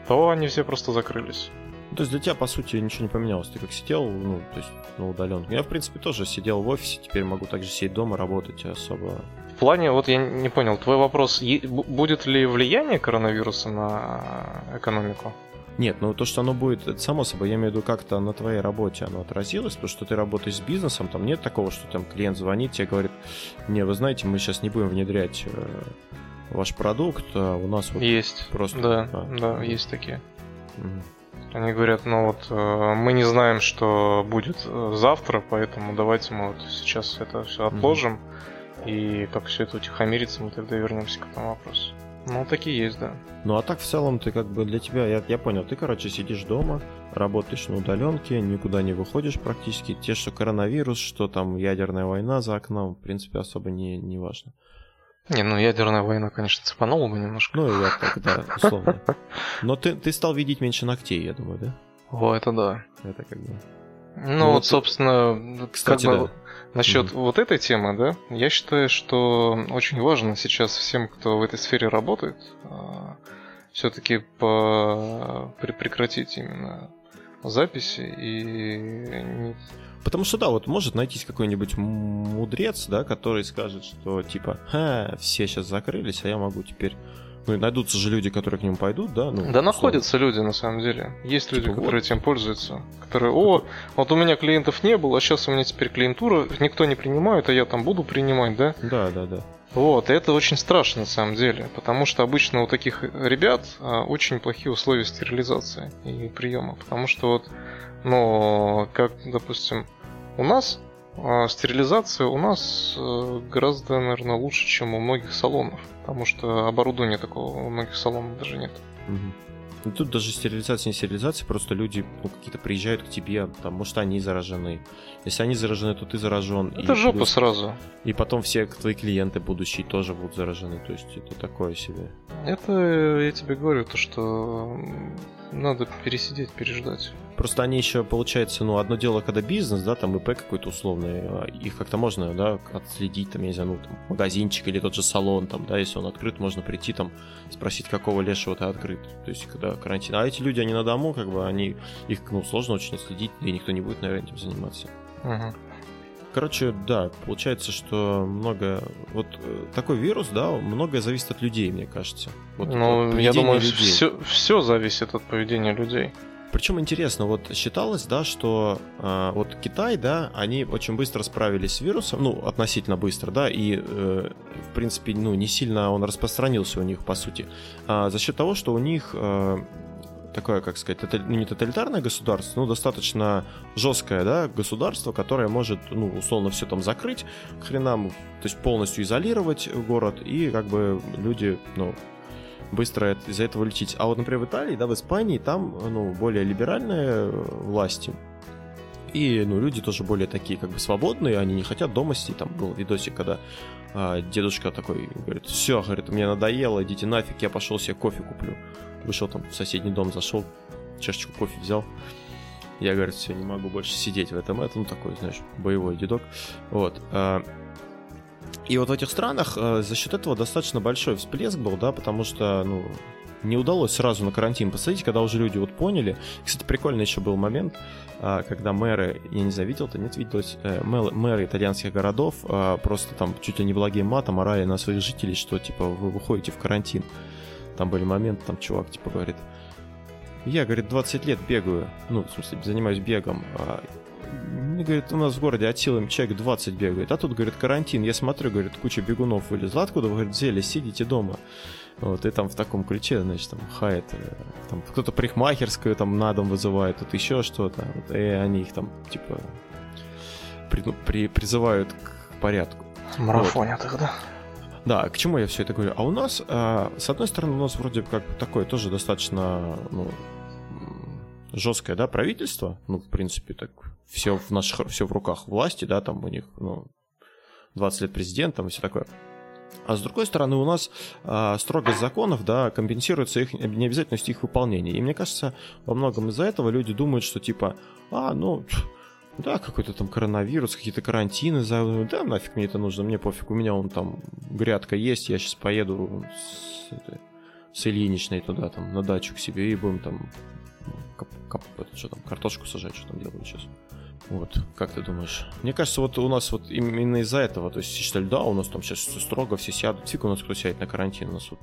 то они все просто закрылись. То есть для тебя, по сути, ничего не поменялось. Ты как сидел, ну, то есть на удаленке. Я, в принципе, тоже сидел в офисе, теперь могу также сидеть дома, работать особо. В плане, вот я не понял, твой вопрос, будет ли влияние коронавируса на экономику? Нет, ну то, что оно будет, это само собой, я имею в виду, как-то на твоей работе оно отразилось, потому что ты работаешь с бизнесом, там нет такого, что там клиент звонит тебе, говорит, не, вы знаете, мы сейчас не будем внедрять э, ваш продукт, а у нас вот есть, просто... Да, а. да, есть такие. Угу. Они говорят, ну вот э, мы не знаем, что будет э, завтра, поэтому давайте мы вот сейчас это все отложим, угу. и как все это утихомирится, мы тогда вернемся к этому вопросу. Ну, такие есть, да. Ну, а так в целом ты как бы для тебя, я, я понял, ты, короче, сидишь дома, работаешь на удаленке, никуда не выходишь практически. Те, что коронавирус, что там ядерная война за окном, в принципе, особо не, не важно. Не, ну ядерная война, конечно, цепанула бы немножко. Ну, я так, да, условно. Но ты, ты стал видеть меньше ногтей, я думаю, да? О, это да. Это как бы... Ну, ну вот, собственно, кстати, как бы, да. Насчет mm-hmm. вот этой темы, да, я считаю, что очень важно сейчас всем, кто в этой сфере работает, а, все-таки по... прекратить именно записи и Потому что да, вот может найтись какой-нибудь мудрец, да, который скажет, что типа, Ха, все сейчас закрылись, а я могу теперь ну, найдутся же люди, которые к нему пойдут, да? Ну, да, находятся люди, на самом деле. Есть люди, типа, которые вот. этим пользуются. Которые, о, вот у меня клиентов не было, а сейчас у меня теперь клиентура, никто не принимает, а я там буду принимать, да? Да, да, да. Вот, и это очень страшно на самом деле, потому что обычно у таких ребят а, очень плохие условия стерилизации и приема, потому что вот, ну, как, допустим, у нас а стерилизация у нас э, гораздо, наверное, лучше, чем у многих салонов, потому что оборудования такого у многих салонов даже нет. Угу. тут даже стерилизация, не стерилизация, просто люди ну, какие-то приезжают к тебе, там, может, они заражены. Если они заражены, то ты заражен. Это и жопа плюс... сразу. И потом все твои клиенты будущие тоже будут заражены. То есть это такое себе. Это, я тебе говорю, то, что надо пересидеть, переждать. Просто они еще, получается, ну, одно дело, когда бизнес, да, там ИП какой-то условный, а, их как-то можно, да, отследить, там, я не знаю, ну, там, магазинчик или тот же салон, там, да, если он открыт, можно прийти, там, спросить, какого лешего ты открыт, то есть, когда карантин. А эти люди, они на дому, как бы, они, их, ну, сложно очень следить, и никто не будет, наверное, этим заниматься. Угу. Короче, да, получается, что много... Вот э, такой вирус, да, многое зависит от людей, мне кажется. Вот, ну, я думаю, людей. Все, все зависит от поведения людей. Причем интересно, вот считалось, да, что э, вот Китай, да, они очень быстро справились с вирусом, ну, относительно быстро, да, и, э, в принципе, ну, не сильно он распространился у них, по сути, а за счет того, что у них э, такое, как сказать, тоталь, ну, не тоталитарное государство, но достаточно жесткое, да, государство, которое может, ну, условно, все там закрыть к хренам, то есть полностью изолировать город, и как бы люди, ну, быстро из-за этого лечить. А вот, например, в Италии, да, в Испании, там, ну, более либеральные э, власти. И, ну, люди тоже более такие, как бы, свободные, они не хотят дома сидеть. Там был видосик, когда а, дедушка такой говорит, все, говорит, мне надоело, идите нафиг, я пошел себе кофе куплю. Вышел там в соседний дом, зашел, чашечку кофе взял. Я, говорит, все, не могу больше сидеть в этом, это, ну, такой, знаешь, боевой дедок. Вот. А, и вот в этих странах э, за счет этого достаточно большой всплеск был, да, потому что, ну, не удалось сразу на карантин посадить, когда уже люди вот поняли. Кстати, прикольный еще был момент, а, когда мэры, я не знаю, видел ты, нет, виделось, э, мэры итальянских городов а, просто там чуть ли не благим матом орали на своих жителей, что, типа, вы выходите в карантин. Там были моменты, там чувак, типа, говорит, я, говорит, 20 лет бегаю, ну, в смысле, занимаюсь бегом, а, мне, говорит, у нас в городе от силы человек 20 бегает, а тут, говорит, карантин. Я смотрю, говорит, куча бегунов вылезла. Откуда, говорит, взяли? Сидите дома. Вот, и там в таком ключе, значит, там хает. Э, там кто-то парикмахерскую там на дом вызывает, тут еще что-то. Вот, и они их там, типа, при, ну, при, призывают к порядку. Марафонят вот. их, да? Да, к чему я все это говорю? А у нас, а, с одной стороны, у нас вроде как такое тоже достаточно, ну, жесткое, да, правительство, ну, в принципе, так все в наших, все в руках власти, да, там у них, ну, 20 лет президентом и все такое. А с другой стороны, у нас э, строгость законов, да, компенсируется их необязательность их выполнения. И мне кажется, во многом из-за этого люди думают, что типа, а, ну, да, какой-то там коронавирус, какие-то карантины, да, нафиг мне это нужно, мне пофиг, у меня он там грядка есть, я сейчас поеду с, с Ильиничной туда, там, на дачу к себе и будем там, кап, кап, это, что там, картошку сажать, что там делают сейчас. Вот, как ты думаешь? Мне кажется, вот у нас вот именно из-за этого, то есть считали, да, у нас там сейчас все строго, все сядут, фиг у нас кто сядет на карантин, у нас вот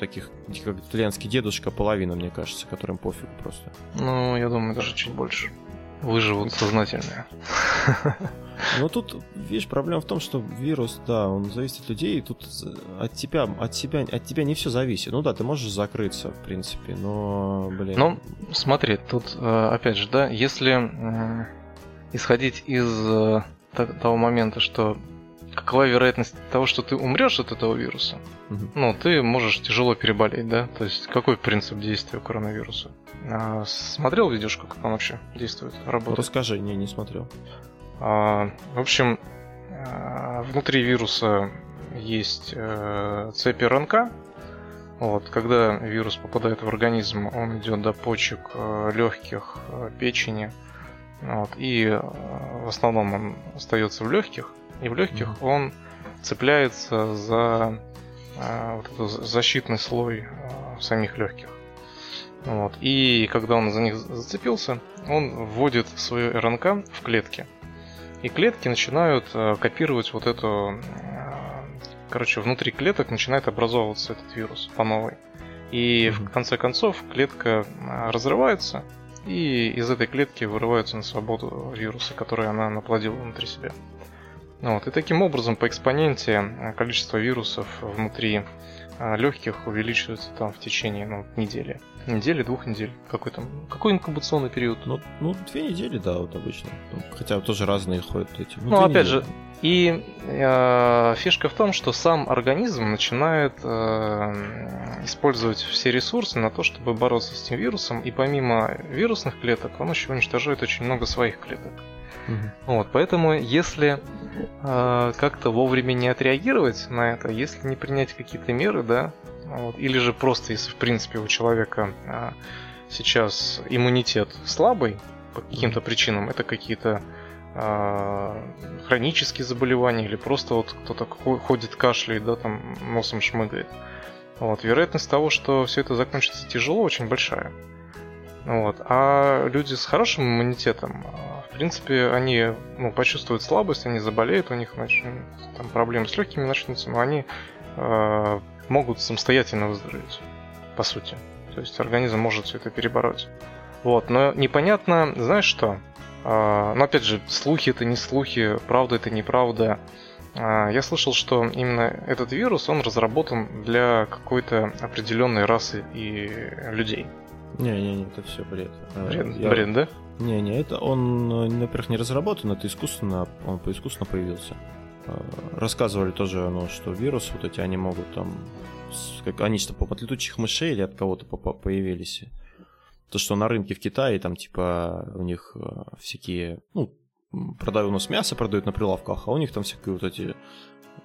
таких, как итальянский дедушка, половина, мне кажется, которым пофиг просто. Ну, я думаю, даже чуть больше. Выживут сознательные. Но тут, видишь, проблема в том, что вирус, да, он зависит от людей, и тут от тебя, от себя, от тебя не все зависит. Ну да, ты можешь закрыться, в принципе, но, блин. Ну, смотри, тут, э, опять же, да, если исходить из э, того момента, что какова вероятность того, что ты умрешь от этого вируса, угу. ну, ты можешь тяжело переболеть, да? То есть какой принцип действия коронавируса? А, смотрел видюшку, как он вообще действует, работает? Расскажи, не, не смотрел. А, в общем, а, внутри вируса есть э, цепи РНК. Вот, когда вирус попадает в организм, он идет до почек, э, легких, э, печени. Вот, и э, в основном он остается в легких, и в легких mm-hmm. он цепляется за э, вот этот защитный слой э, самих легких. Вот. И когда он за них зацепился, он вводит свою РНК в клетки. И клетки начинают э, копировать вот эту... Э, короче, внутри клеток начинает образовываться этот вирус по новой. И mm-hmm. в конце концов клетка разрывается, и из этой клетки вырываются на свободу вирусы, которые она наплодила внутри себя. Ну вот, и таким образом по экспоненте э, количество вирусов внутри э, легких увеличивается там в течение ну, недели. Недели, двух недель. Какой там, какой инкубационный период? Ну, ну две недели, да, вот обычно. Ну, хотя тоже разные ходят эти. Ну, ну опять недели. же, и э, фишка в том, что сам организм начинает э, использовать все ресурсы на то, чтобы бороться с этим вирусом, и помимо вирусных клеток, он еще уничтожает очень много своих клеток. Угу. Вот, поэтому если э, как-то вовремя не отреагировать на это, если не принять какие-то меры, да, вот, или же просто, если в принципе у человека э, сейчас иммунитет слабый по каким-то причинам, это какие-то хронические заболевания или просто вот кто-то ходит кашляет, да, там носом шмыгает. Вот, вероятность того, что все это закончится тяжело, очень большая. Вот. А люди с хорошим иммунитетом, а, в принципе, они ну, почувствуют слабость, они заболеют, у них начнут, там проблемы с легкими начнутся, но они э, могут самостоятельно выздороветь, по сути. То есть организм может все это перебороть. Вот, но непонятно, знаешь что? Э, но опять же, слухи это не слухи, правда это неправда. А, я слышал, что именно этот вирус, он разработан для какой-то определенной расы и людей. Не-не-не, это все бред. А, бред, Я... бред да? Не-не, это он, во-первых, не разработан, это искусственно, он искусственно появился. А, рассказывали тоже, ну, что вирус, вот эти, они могут там, как, они что, от летучих мышей или от кого-то появились. То, что на рынке в Китае, там, типа, у них всякие, ну, продают у нас мясо, продают на прилавках, а у них там всякие вот эти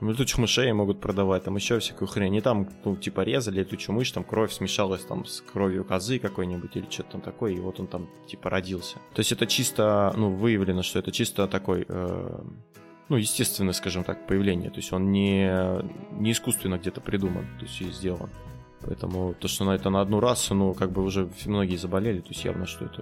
летучих мышей могут продавать, там еще всякую хрень. И там, ну, типа, резали летучую мышь, там кровь смешалась там с кровью козы какой-нибудь или что-то там такое, и вот он там, типа, родился. То есть это чисто, ну, выявлено, что это чисто такой, э, ну, естественное, скажем так, появление. То есть он не, не искусственно где-то придуман, то есть и сделан. Поэтому то, что на это на одну расу, ну, как бы уже многие заболели, то есть явно, что это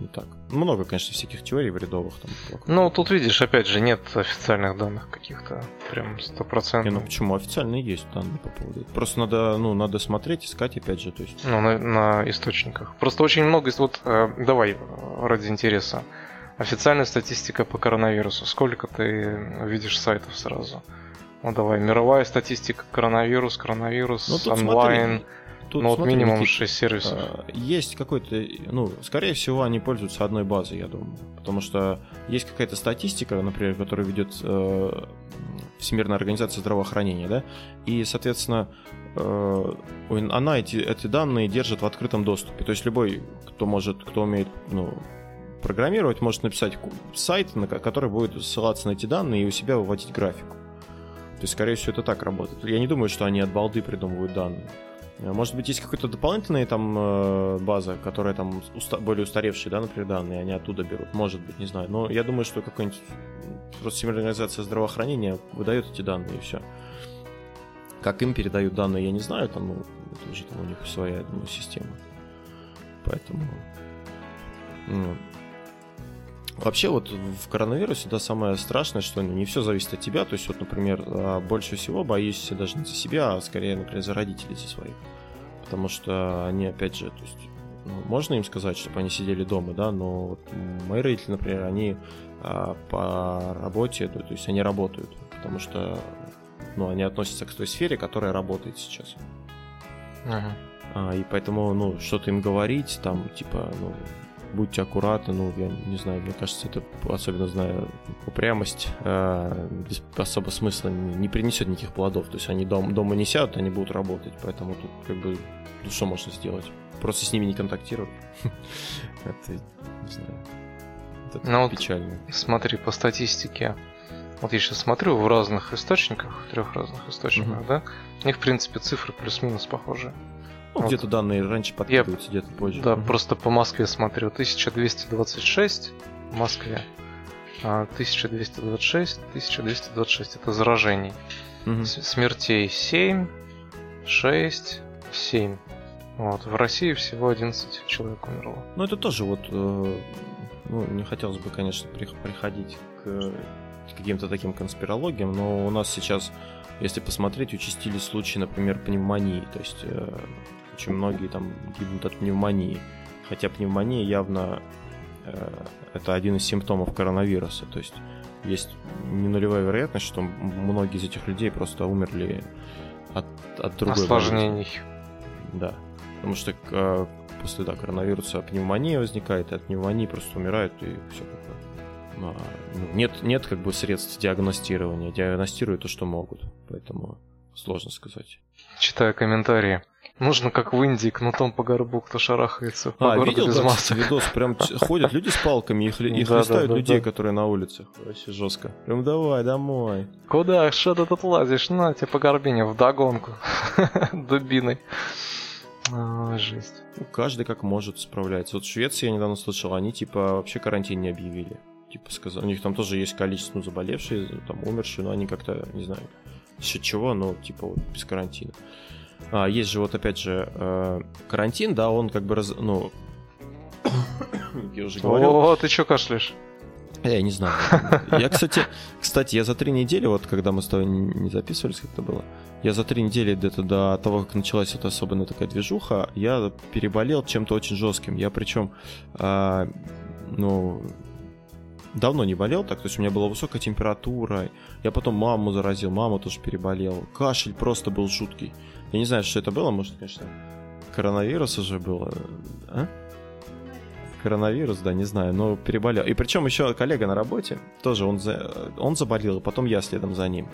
не так. Много, конечно, всяких теорий вредовых там. Ну, тут видишь, опять же, нет официальных данных каких-то прям стопроцентных. Не, ну почему? Официальные есть данные по поводу. Просто надо, ну, надо смотреть, искать, опять же, то есть. Ну, на, на источниках. Просто очень много, вот, э, давай, ради интереса. Официальная статистика по коронавирусу. Сколько ты видишь сайтов сразу? Ну давай, мировая статистика коронавирус, коронавирус, ну, онлайн. Смотри Тут, ну, вот смотри, минимум Никит, 6 сервисов. А, есть какой-то, ну, скорее всего, они пользуются одной базой, я думаю. Потому что есть какая-то статистика, например, которую ведет э, Всемирная организация здравоохранения, да, и, соответственно, э, она эти, эти данные держит в открытом доступе. То есть любой, кто может, кто умеет, ну, программировать, может написать сайт, на который будет ссылаться на эти данные и у себя выводить графику. То есть, скорее всего, это так работает. Я не думаю, что они от балды придумывают данные. Э, может быть, есть какая-то дополнительная там э, база, которая там уста- более устаревшие, да, например, данные, они оттуда берут. Может быть, не знаю. Но я думаю, что какая-нибудь просто Всемирная организация здравоохранения выдает эти данные и все. Как им передают данные, я не знаю, там, ну, это уже там у них своя, я думаю, система. Поэтому. Ну, Вообще вот в коронавирусе, да, самое страшное, что не все зависит от тебя. То есть вот, например, а, больше всего боюсь даже не за себя, а скорее, например, за родителей, за своих. Потому что они, опять же, то есть, ну, можно им сказать, чтобы они сидели дома, да, но вот мои родители, например, они а, по работе, то, то есть они работают, потому что, ну, они относятся к той сфере, которая работает сейчас. Ага. А, и поэтому, ну, что-то им говорить, там, типа, ну, будьте аккуратны, ну, я не знаю, мне кажется, это, особенно зная упрямость, э, без особо смысла не, не принесет никаких плодов. То есть они дом, дома не сядут, они будут работать, поэтому тут как бы ну, что можно сделать? Просто с ними не контактировать. Это, не знаю, это ну, печально. Смотри, по статистике, вот я сейчас смотрю в разных источниках, в трех разных источниках, да, у них, в принципе, цифры плюс-минус похожи. Ну, вот. где-то данные раньше подкидываются, где-то позже. Да, угу. просто по Москве смотрю. 1226 в Москве. 1226, а 1226 это заражений. Угу. Смертей 7, 6, 7. Вот. В России всего 11 человек умерло. Ну, это тоже вот... Э, ну, не хотелось бы, конечно, приходить к каким-то таким конспирологиям, но у нас сейчас, если посмотреть, участились случаи, например, пневмонии. То есть э, очень многие там гибнут от пневмонии. Хотя пневмония явно э, это один из симптомов коронавируса. То есть есть не нулевая вероятность, что многие из этих людей просто умерли от, от другой осложнений. Да. Потому что э, после да, коронавируса пневмония возникает, и от пневмонии просто умирают, и все как бы. Ну, нет, нет как бы средств диагностирования. Диагностируют то, что могут. Поэтому сложно сказать. Читаю комментарии. Нужно как в Индии, кнутом по горбу, кто шарахается по а, городу видел, без да, масок. видос, прям ходят люди с палками и, хли... и хлестают да, людей, да. которые на улицах. Вообще жестко. Прям давай, домой. Куда? Что ты тут лазишь? На тебе по горбине, в догонку. Дубиной. А, жесть. Ну, каждый как может справляется. Вот в Швеции я недавно слышал, они типа вообще карантин не объявили. Типа сказали, у них там тоже есть количество ну, заболевших, там умерших, но они как-то, не знаю, счет чего, но типа вот без карантина. А, есть же вот опять же э, карантин, да, он как бы раз, ну, я уже говорил. О, ты чё кашляешь? Я не знаю. Я, кстати, кстати, я за три недели, вот когда мы с тобой не записывались, как это было, я за три недели где-то до того, как началась эта особенная такая движуха, я переболел чем-то очень жестким. Я причем, а, ну, давно не болел так, то есть у меня была высокая температура, я потом маму заразил, мама тоже переболела, кашель просто был жуткий. Я не знаю, что это было, может, конечно, коронавирус уже было, а? коронавирус, да, не знаю, но переболел. И причем еще коллега на работе, тоже он, за, он заболел, потом я следом за ним.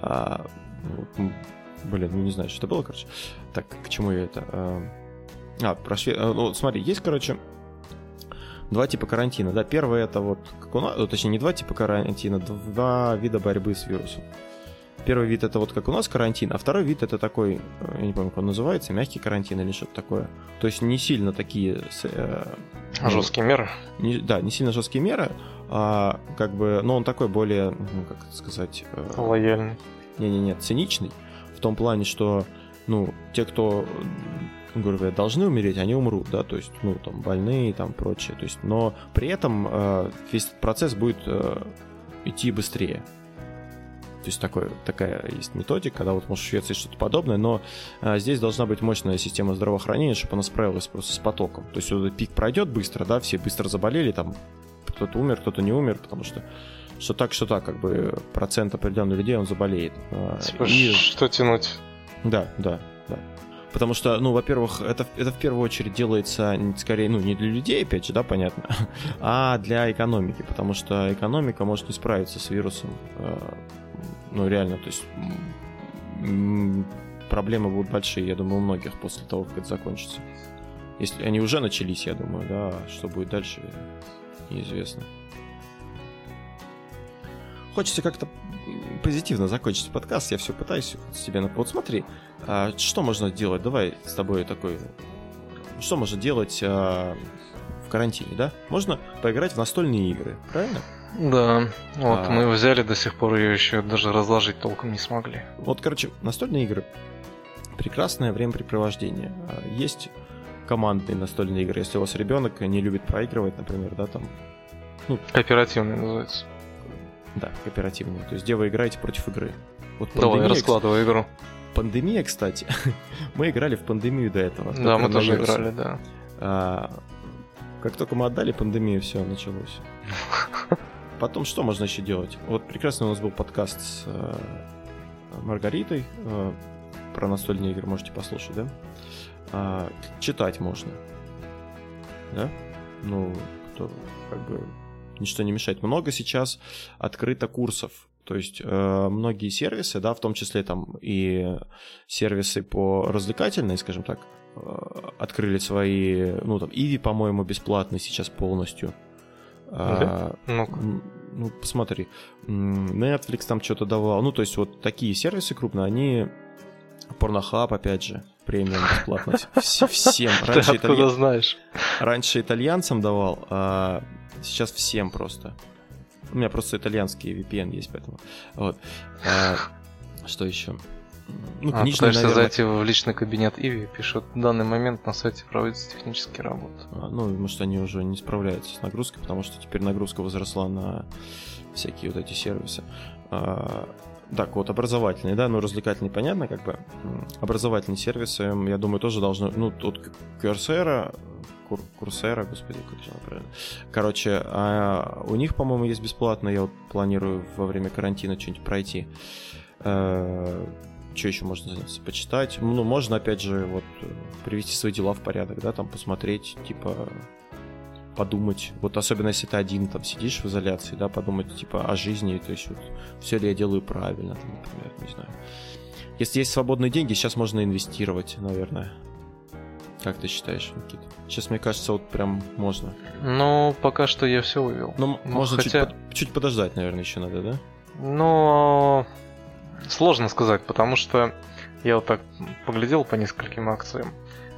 А, блин, ну не знаю, что это было, короче. Так, к чему я это? А, а про швед... А, ну, смотри, есть, короче, два типа карантина, да. Первый это вот, как у нас, ну, точнее, не два типа карантина, два вида борьбы с вирусом. Первый вид это вот как у нас карантин, а второй вид это такой, э, я не помню, как он называется, мягкий карантин или что-то такое. То есть не сильно такие... Э, ну, жесткие меры? Не, да, не сильно жесткие меры, а как бы, но он такой более, ну, как сказать... Э, Лояльный. Не-не-не, циничный. В том плане, что, ну, те, кто грубо говоря, должны умереть, они умрут, да, то есть, ну, там, больные и там прочее, то есть, но при этом э, весь процесс будет э, идти быстрее. То есть такой, такая есть методика, когда вот может в Швеции что-то подобное, но а, здесь должна быть мощная система здравоохранения, чтобы она справилась просто с потоком. То есть вот пик пройдет быстро, да, все быстро заболели, там кто-то умер, кто-то не умер, потому что что так, что так, как бы процент определенных людей он заболеет. А, типа, и... что тянуть? Да, да, да. Потому что, ну, во-первых, это, это в первую очередь делается скорее, ну, не для людей, опять же, да, понятно, а для экономики, потому что экономика может не справиться с вирусом а, ну, реально, то есть проблемы будут большие, я думаю, у многих после того, как это закончится. Если они уже начались, я думаю, да, что будет дальше, неизвестно. Хочется как-то позитивно закончить подкаст, я все пытаюсь с тебя на... Вот смотри, а что можно делать? Давай с тобой такой... Что можно делать а, в карантине, да? Можно поиграть в настольные игры, правильно? Да, вот а... мы взяли до сих пор ее еще даже разложить толком не смогли. Вот, короче, настольные игры прекрасное времяпрепровождение. А, есть командные настольные игры. Если у вас ребенок не любит проигрывать, например, да, там. Ну, кооперативные называется. Да, кооперативные. То есть где вы играете против игры. Вот пандемия, Давай, раскладывай игру. Пандемия, кстати. мы играли в пандемию до этого. Да, мы тоже играли, да. А, как только мы отдали пандемию, все началось. Потом что можно еще делать? Вот прекрасный у нас был подкаст с э, Маргаритой э, про настольные игры, можете послушать, да? А, читать можно. Да? Ну, кто как бы ничто не мешает. Много сейчас открыто курсов. То есть э, многие сервисы, да, в том числе там и сервисы по развлекательной, скажем так, э, открыли свои, ну там, Иви, по-моему, бесплатный сейчас полностью. А, ну ну, посмотри. Netflix там что-то давал. Ну, то есть вот такие сервисы крупные, они... Порнохаб, опять же, премиум бесплатно. Всем. Раньше Ты откуда знаешь? Раньше итальянцам давал, а сейчас всем просто. У меня просто итальянский VPN есть, поэтому... Вот. А, что еще? Ну, а, книжные, пытаешься наверное... зайти в личный кабинет Иви, пишут, в данный момент на сайте проводятся технические работы. А, ну, может, они уже не справляются с нагрузкой, потому что теперь нагрузка возросла на всякие вот эти сервисы. А, так, вот образовательные, да, ну развлекательные, понятно, как бы. Образовательные сервисы, я думаю, тоже должны, ну, тут Coursera, Кур, Курсера, господи, как же правильно. Короче, а у них, по-моему, есть бесплатно, я вот планирую во время карантина что-нибудь пройти. Что еще можно заняться? Почитать. Ну, можно, опять же, вот привести свои дела в порядок, да, там посмотреть, типа, подумать. Вот особенно если ты один там сидишь в изоляции, да, подумать, типа, о жизни, то есть вот, все ли я делаю правильно, там, например, не знаю. Если есть свободные деньги, сейчас можно инвестировать, наверное. Как ты считаешь, Никита? Сейчас, мне кажется, вот прям можно. Ну, пока что я все вывел. Ну, ну можно хотя... чуть, чуть подождать, наверное, еще надо, да? Ну, Сложно сказать, потому что я вот так поглядел по нескольким акциям.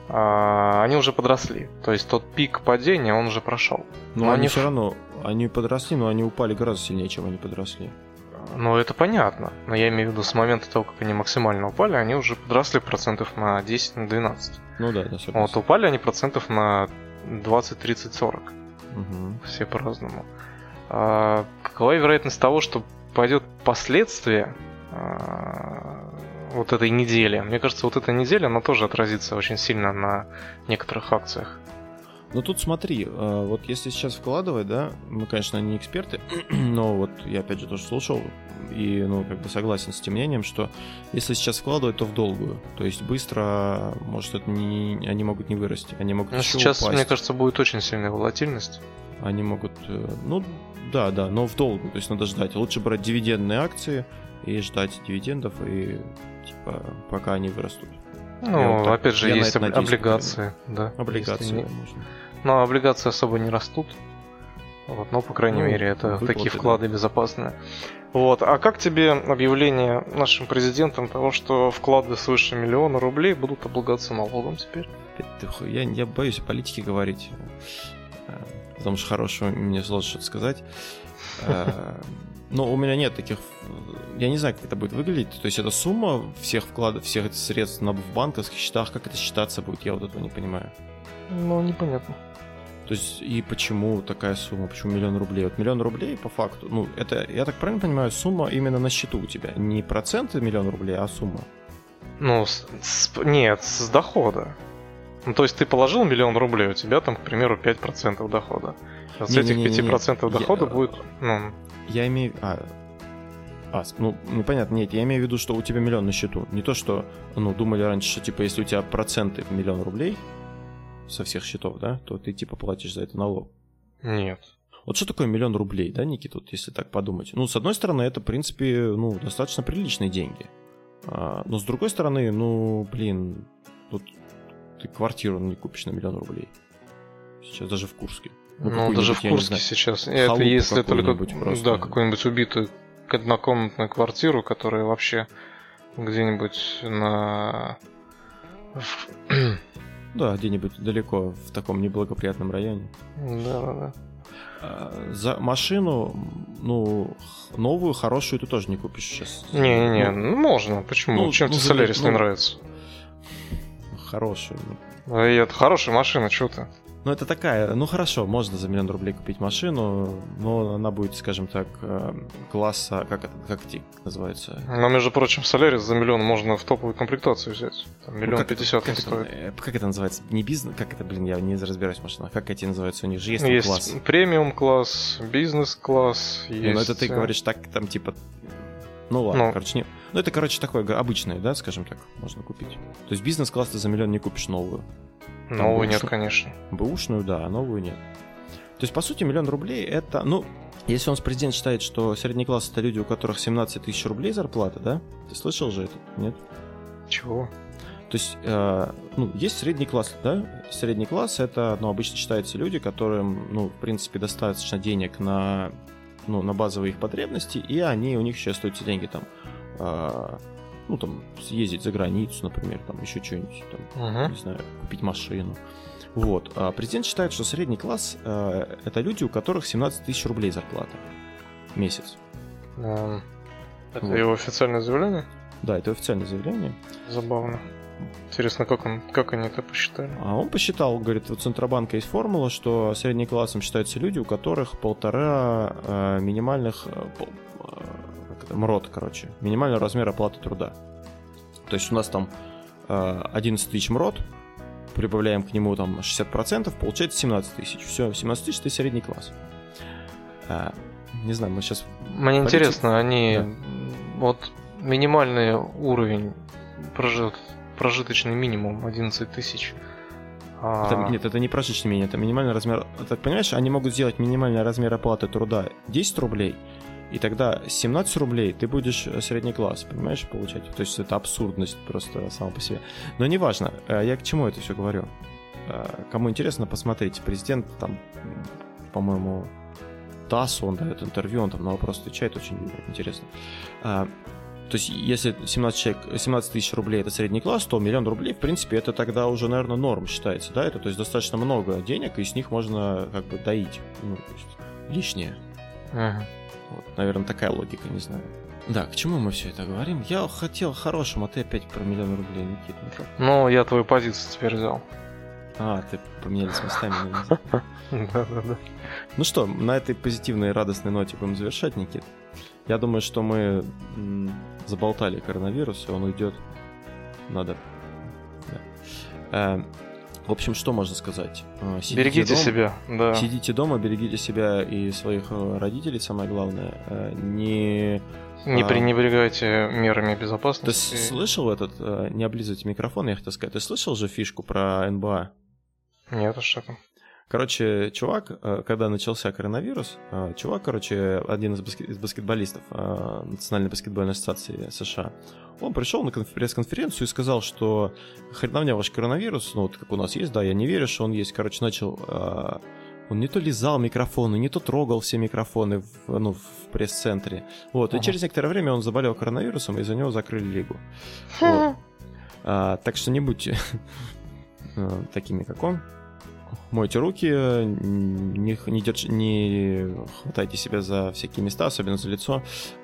а, они уже подросли. То есть тот пик падения, он уже прошел. Но, но они, они все равно, они подросли, но они упали гораздо сильнее, чем они подросли. Ну, это понятно. Но я имею в виду, с момента того, как они максимально упали, они уже подросли процентов на 10, на 12. Ну да, да, согласен. Вот упали они процентов на 20, 30, 40. Угу. Все по-разному. А, какова вероятность того, что пойдет последствия вот этой недели? Мне кажется, вот эта неделя, она тоже отразится очень сильно на некоторых акциях. Ну тут смотри, а, вот если сейчас вкладывать, да, мы, конечно, не эксперты, но вот я опять же тоже слушал и, ну, как бы согласен с тем мнением, что если сейчас вкладывать, то в долгую. То есть быстро, может, это не, они могут не вырасти, они могут Но сейчас, упасть. мне кажется, будет очень сильная волатильность. Они могут, э, ну, да, да, но в долгую, то есть надо ждать. Лучше брать дивидендные акции и ждать дивидендов, и, типа, пока они вырастут. Ну, вот так, опять же, есть об- надеюсь, облигации, да. Облигации, не... можно. Но облигации особо не растут. Вот, но, по крайней ну, мере, это выплаты, такие вклады да. безопасные. Вот. А как тебе объявление нашим президентом того, что вклады свыше миллиона рублей будут облагаться налогом теперь? Я, я боюсь о политике говорить, э, потому что хорошего мне сложно что-то сказать. Но у меня нет таких... Я не знаю, как это будет выглядеть. То есть это сумма всех вкладов, всех этих средств на, в банковских счетах, как это считаться будет, я вот этого не понимаю. Ну, непонятно. То есть, и почему такая сумма, почему миллион рублей? Вот миллион рублей, по факту, ну, это, я так правильно понимаю, сумма именно на счету у тебя. Не проценты миллион рублей, а сумма. Ну, с, с, нет, с дохода. Ну, то есть ты положил миллион рублей, у тебя там, к примеру, 5% дохода. С этих 5% дохода я, будет, ну... Я имею... А, а, ну, непонятно, нет, я имею в виду, что у тебя миллион на счету. Не то, что, ну, думали раньше, что, типа, если у тебя проценты миллион рублей, со всех счетов, да, то ты типа платишь за это налог. Нет. Вот что такое миллион рублей, да, Никита, вот если так подумать? Ну, с одной стороны, это, в принципе, ну, достаточно приличные деньги. А, но с другой стороны, ну, блин, тут ты квартиру не купишь на миллион рублей. Сейчас даже в Курске. Ну, ну даже в Курске сейчас. Это если только просто... да, какую-нибудь убитую однокомнатную квартиру, которая вообще где-нибудь на да, где-нибудь далеко, в таком неблагоприятном районе. Да, да, да. За машину, ну, новую, хорошую ты тоже не купишь сейчас. Не-не-не, ну, можно. Почему? Ну, Чем ну, тебе Солярис ну, не нравится? Хорошую. И это хорошая машина, что ты? Ну, это такая, ну хорошо, можно за миллион рублей купить машину, но она будет, скажем так, э, класса, как это, как эти называется? Но, между прочим, Солярис за миллион можно в топовую комплектацию взять. Там миллион ну, пятьдесят не стоит. Э, как это называется? Не бизнес, как это, блин, я не разбираюсь в машинах. Как эти называются? У них же есть, есть класс. премиум класс, бизнес класс, есть... Ну, это ты говоришь так, там, типа, ну ладно, ну. короче, не... Ну, это, короче, такое обычное, да, скажем так, можно купить. То есть бизнес-класс ты за миллион не купишь новую. Новую нет, конечно. Бэушную, да, а новую нет. То есть, по сути, миллион рублей это, ну, если он с президент считает, что средний класс это люди, у которых 17 тысяч рублей зарплата, да? Ты слышал же это, нет? Чего? То есть, э, ну, есть средний класс, да? Средний класс это, ну, обычно считаются люди, которым, ну, в принципе, достаточно денег на, ну, на базовые их потребности, и они, у них еще остаются деньги там, э, ну, там, съездить за границу, например, там, еще что-нибудь, там, uh-huh. не знаю, купить машину. Вот. А президент считает, что средний класс э, это люди, у которых 17 тысяч рублей зарплата в месяц. Um, это вот. его официальное заявление? Да, это официальное заявление. Забавно. Интересно, как, он, как они это посчитали? А он посчитал, говорит, у Центробанка есть формула, что средним классом считаются люди, у которых полтора э, минимальных, э, МРОД, короче, минимальный размер оплаты труда. То есть у нас там 11 э, тысяч МРОД, прибавляем к нему там 60%, получается 17 тысяч. Все, 17 тысяч это средний класс. А, не знаю, мы сейчас... Мне Полетим. интересно, они... Да. Вот минимальный уровень прожит, прожиточный минимум 11 тысяч. А это, нет, это не прожиточный минимум, это минимальный размер. Так понимаешь, они могут сделать минимальный размер оплаты труда 10 рублей, и тогда 17 рублей ты будешь э, средний класс, понимаешь, получать. То есть это абсурдность просто сама по себе. Но неважно, э, я к чему это все говорю. Э, кому интересно, посмотрите. Президент там, по-моему, ТАСС, он дает интервью, он там на вопрос отвечает, очень интересно. То есть, если 17, человек, 17 тысяч рублей это средний класс, то миллион рублей, в принципе, это тогда уже, наверное, норм считается, да? Это, то есть, достаточно много денег, и с них можно как бы доить, ну, то есть, лишнее. Ага. Вот, наверное, такая логика, не знаю. Да, к чему мы все это говорим? Я хотел хорошим, а ты опять про миллион рублей, Никита. Ну, как? Ну, я твою позицию теперь взял. А, ты поменялись местами. Да-да-да. Ну что, на этой позитивной и радостной ноте будем завершать, Никит. Я думаю, что мы заболтали коронавирус, и он уйдет. Надо. Да. В общем, что можно сказать? Э, сидите Берегите дома, себя, да. Сидите дома, берегите себя и своих э, родителей, самое главное. Э, Не Не А. пренебрегайте мерами Ты безопасности. с- слышал этот, не облизывайте микрофон, я хотел сказать, ты слышал же фишку про НБА? Нет, а что там? Короче, чувак, э, когда начался коронавирус, э, чувак, короче, один из, баске- из баскетболистов э, Национальной баскетбольной ассоциации США, он пришел на конф- пресс-конференцию и сказал, что хреновня ваш коронавирус, ну вот как у нас есть, да, я не верю, что он есть. Короче, начал... Он не то лизал микрофоны, не то трогал все микрофоны в, ну, в пресс-центре. Вот, и Ага. через некоторое время он заболел коронавирусом, и за него закрыли лигу. Вот. А, так что не будьте такими, как он. Мойте руки, не, не, держ- не хватайте себя за всякие места, особенно за лицо.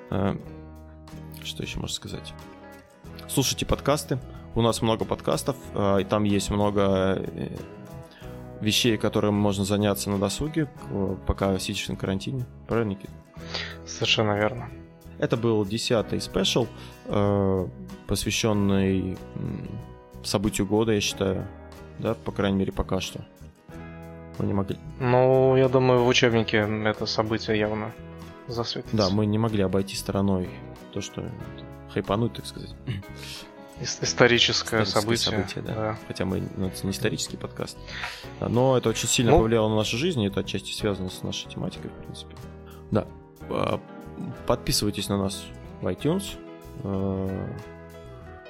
А, Что еще можно сказать? Слушайте подкасты. У нас много подкастов, а, и там есть много э, вещей, которыми можно заняться на досуге, пока сидишь на карантине. Правильно, Никит? Совершенно верно. Это был десятый спешл, э, посвященный событию года, я считаю. Да, по крайней мере, пока что. Мы не могли. Ну, я думаю, в учебнике это событие явно засветится. Да, мы не могли обойти стороной то, что хайпануть, так сказать. Ис- Историческое, Историческое событие. да. Хотя мы ну, это не исторический подкаст. Да, Но это очень сильно Ну. повлияло на нашу жизнь, и это отчасти связано с нашей тематикой, в принципе. Да. А, Подписывайтесь на нас в iTunes. э,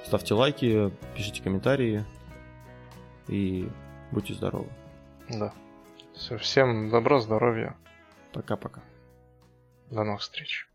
Ставьте лайки, пишите комментарии. И будьте здоровы. Да. Все, всем добра, здоровья. Пока-пока. До новых встреч.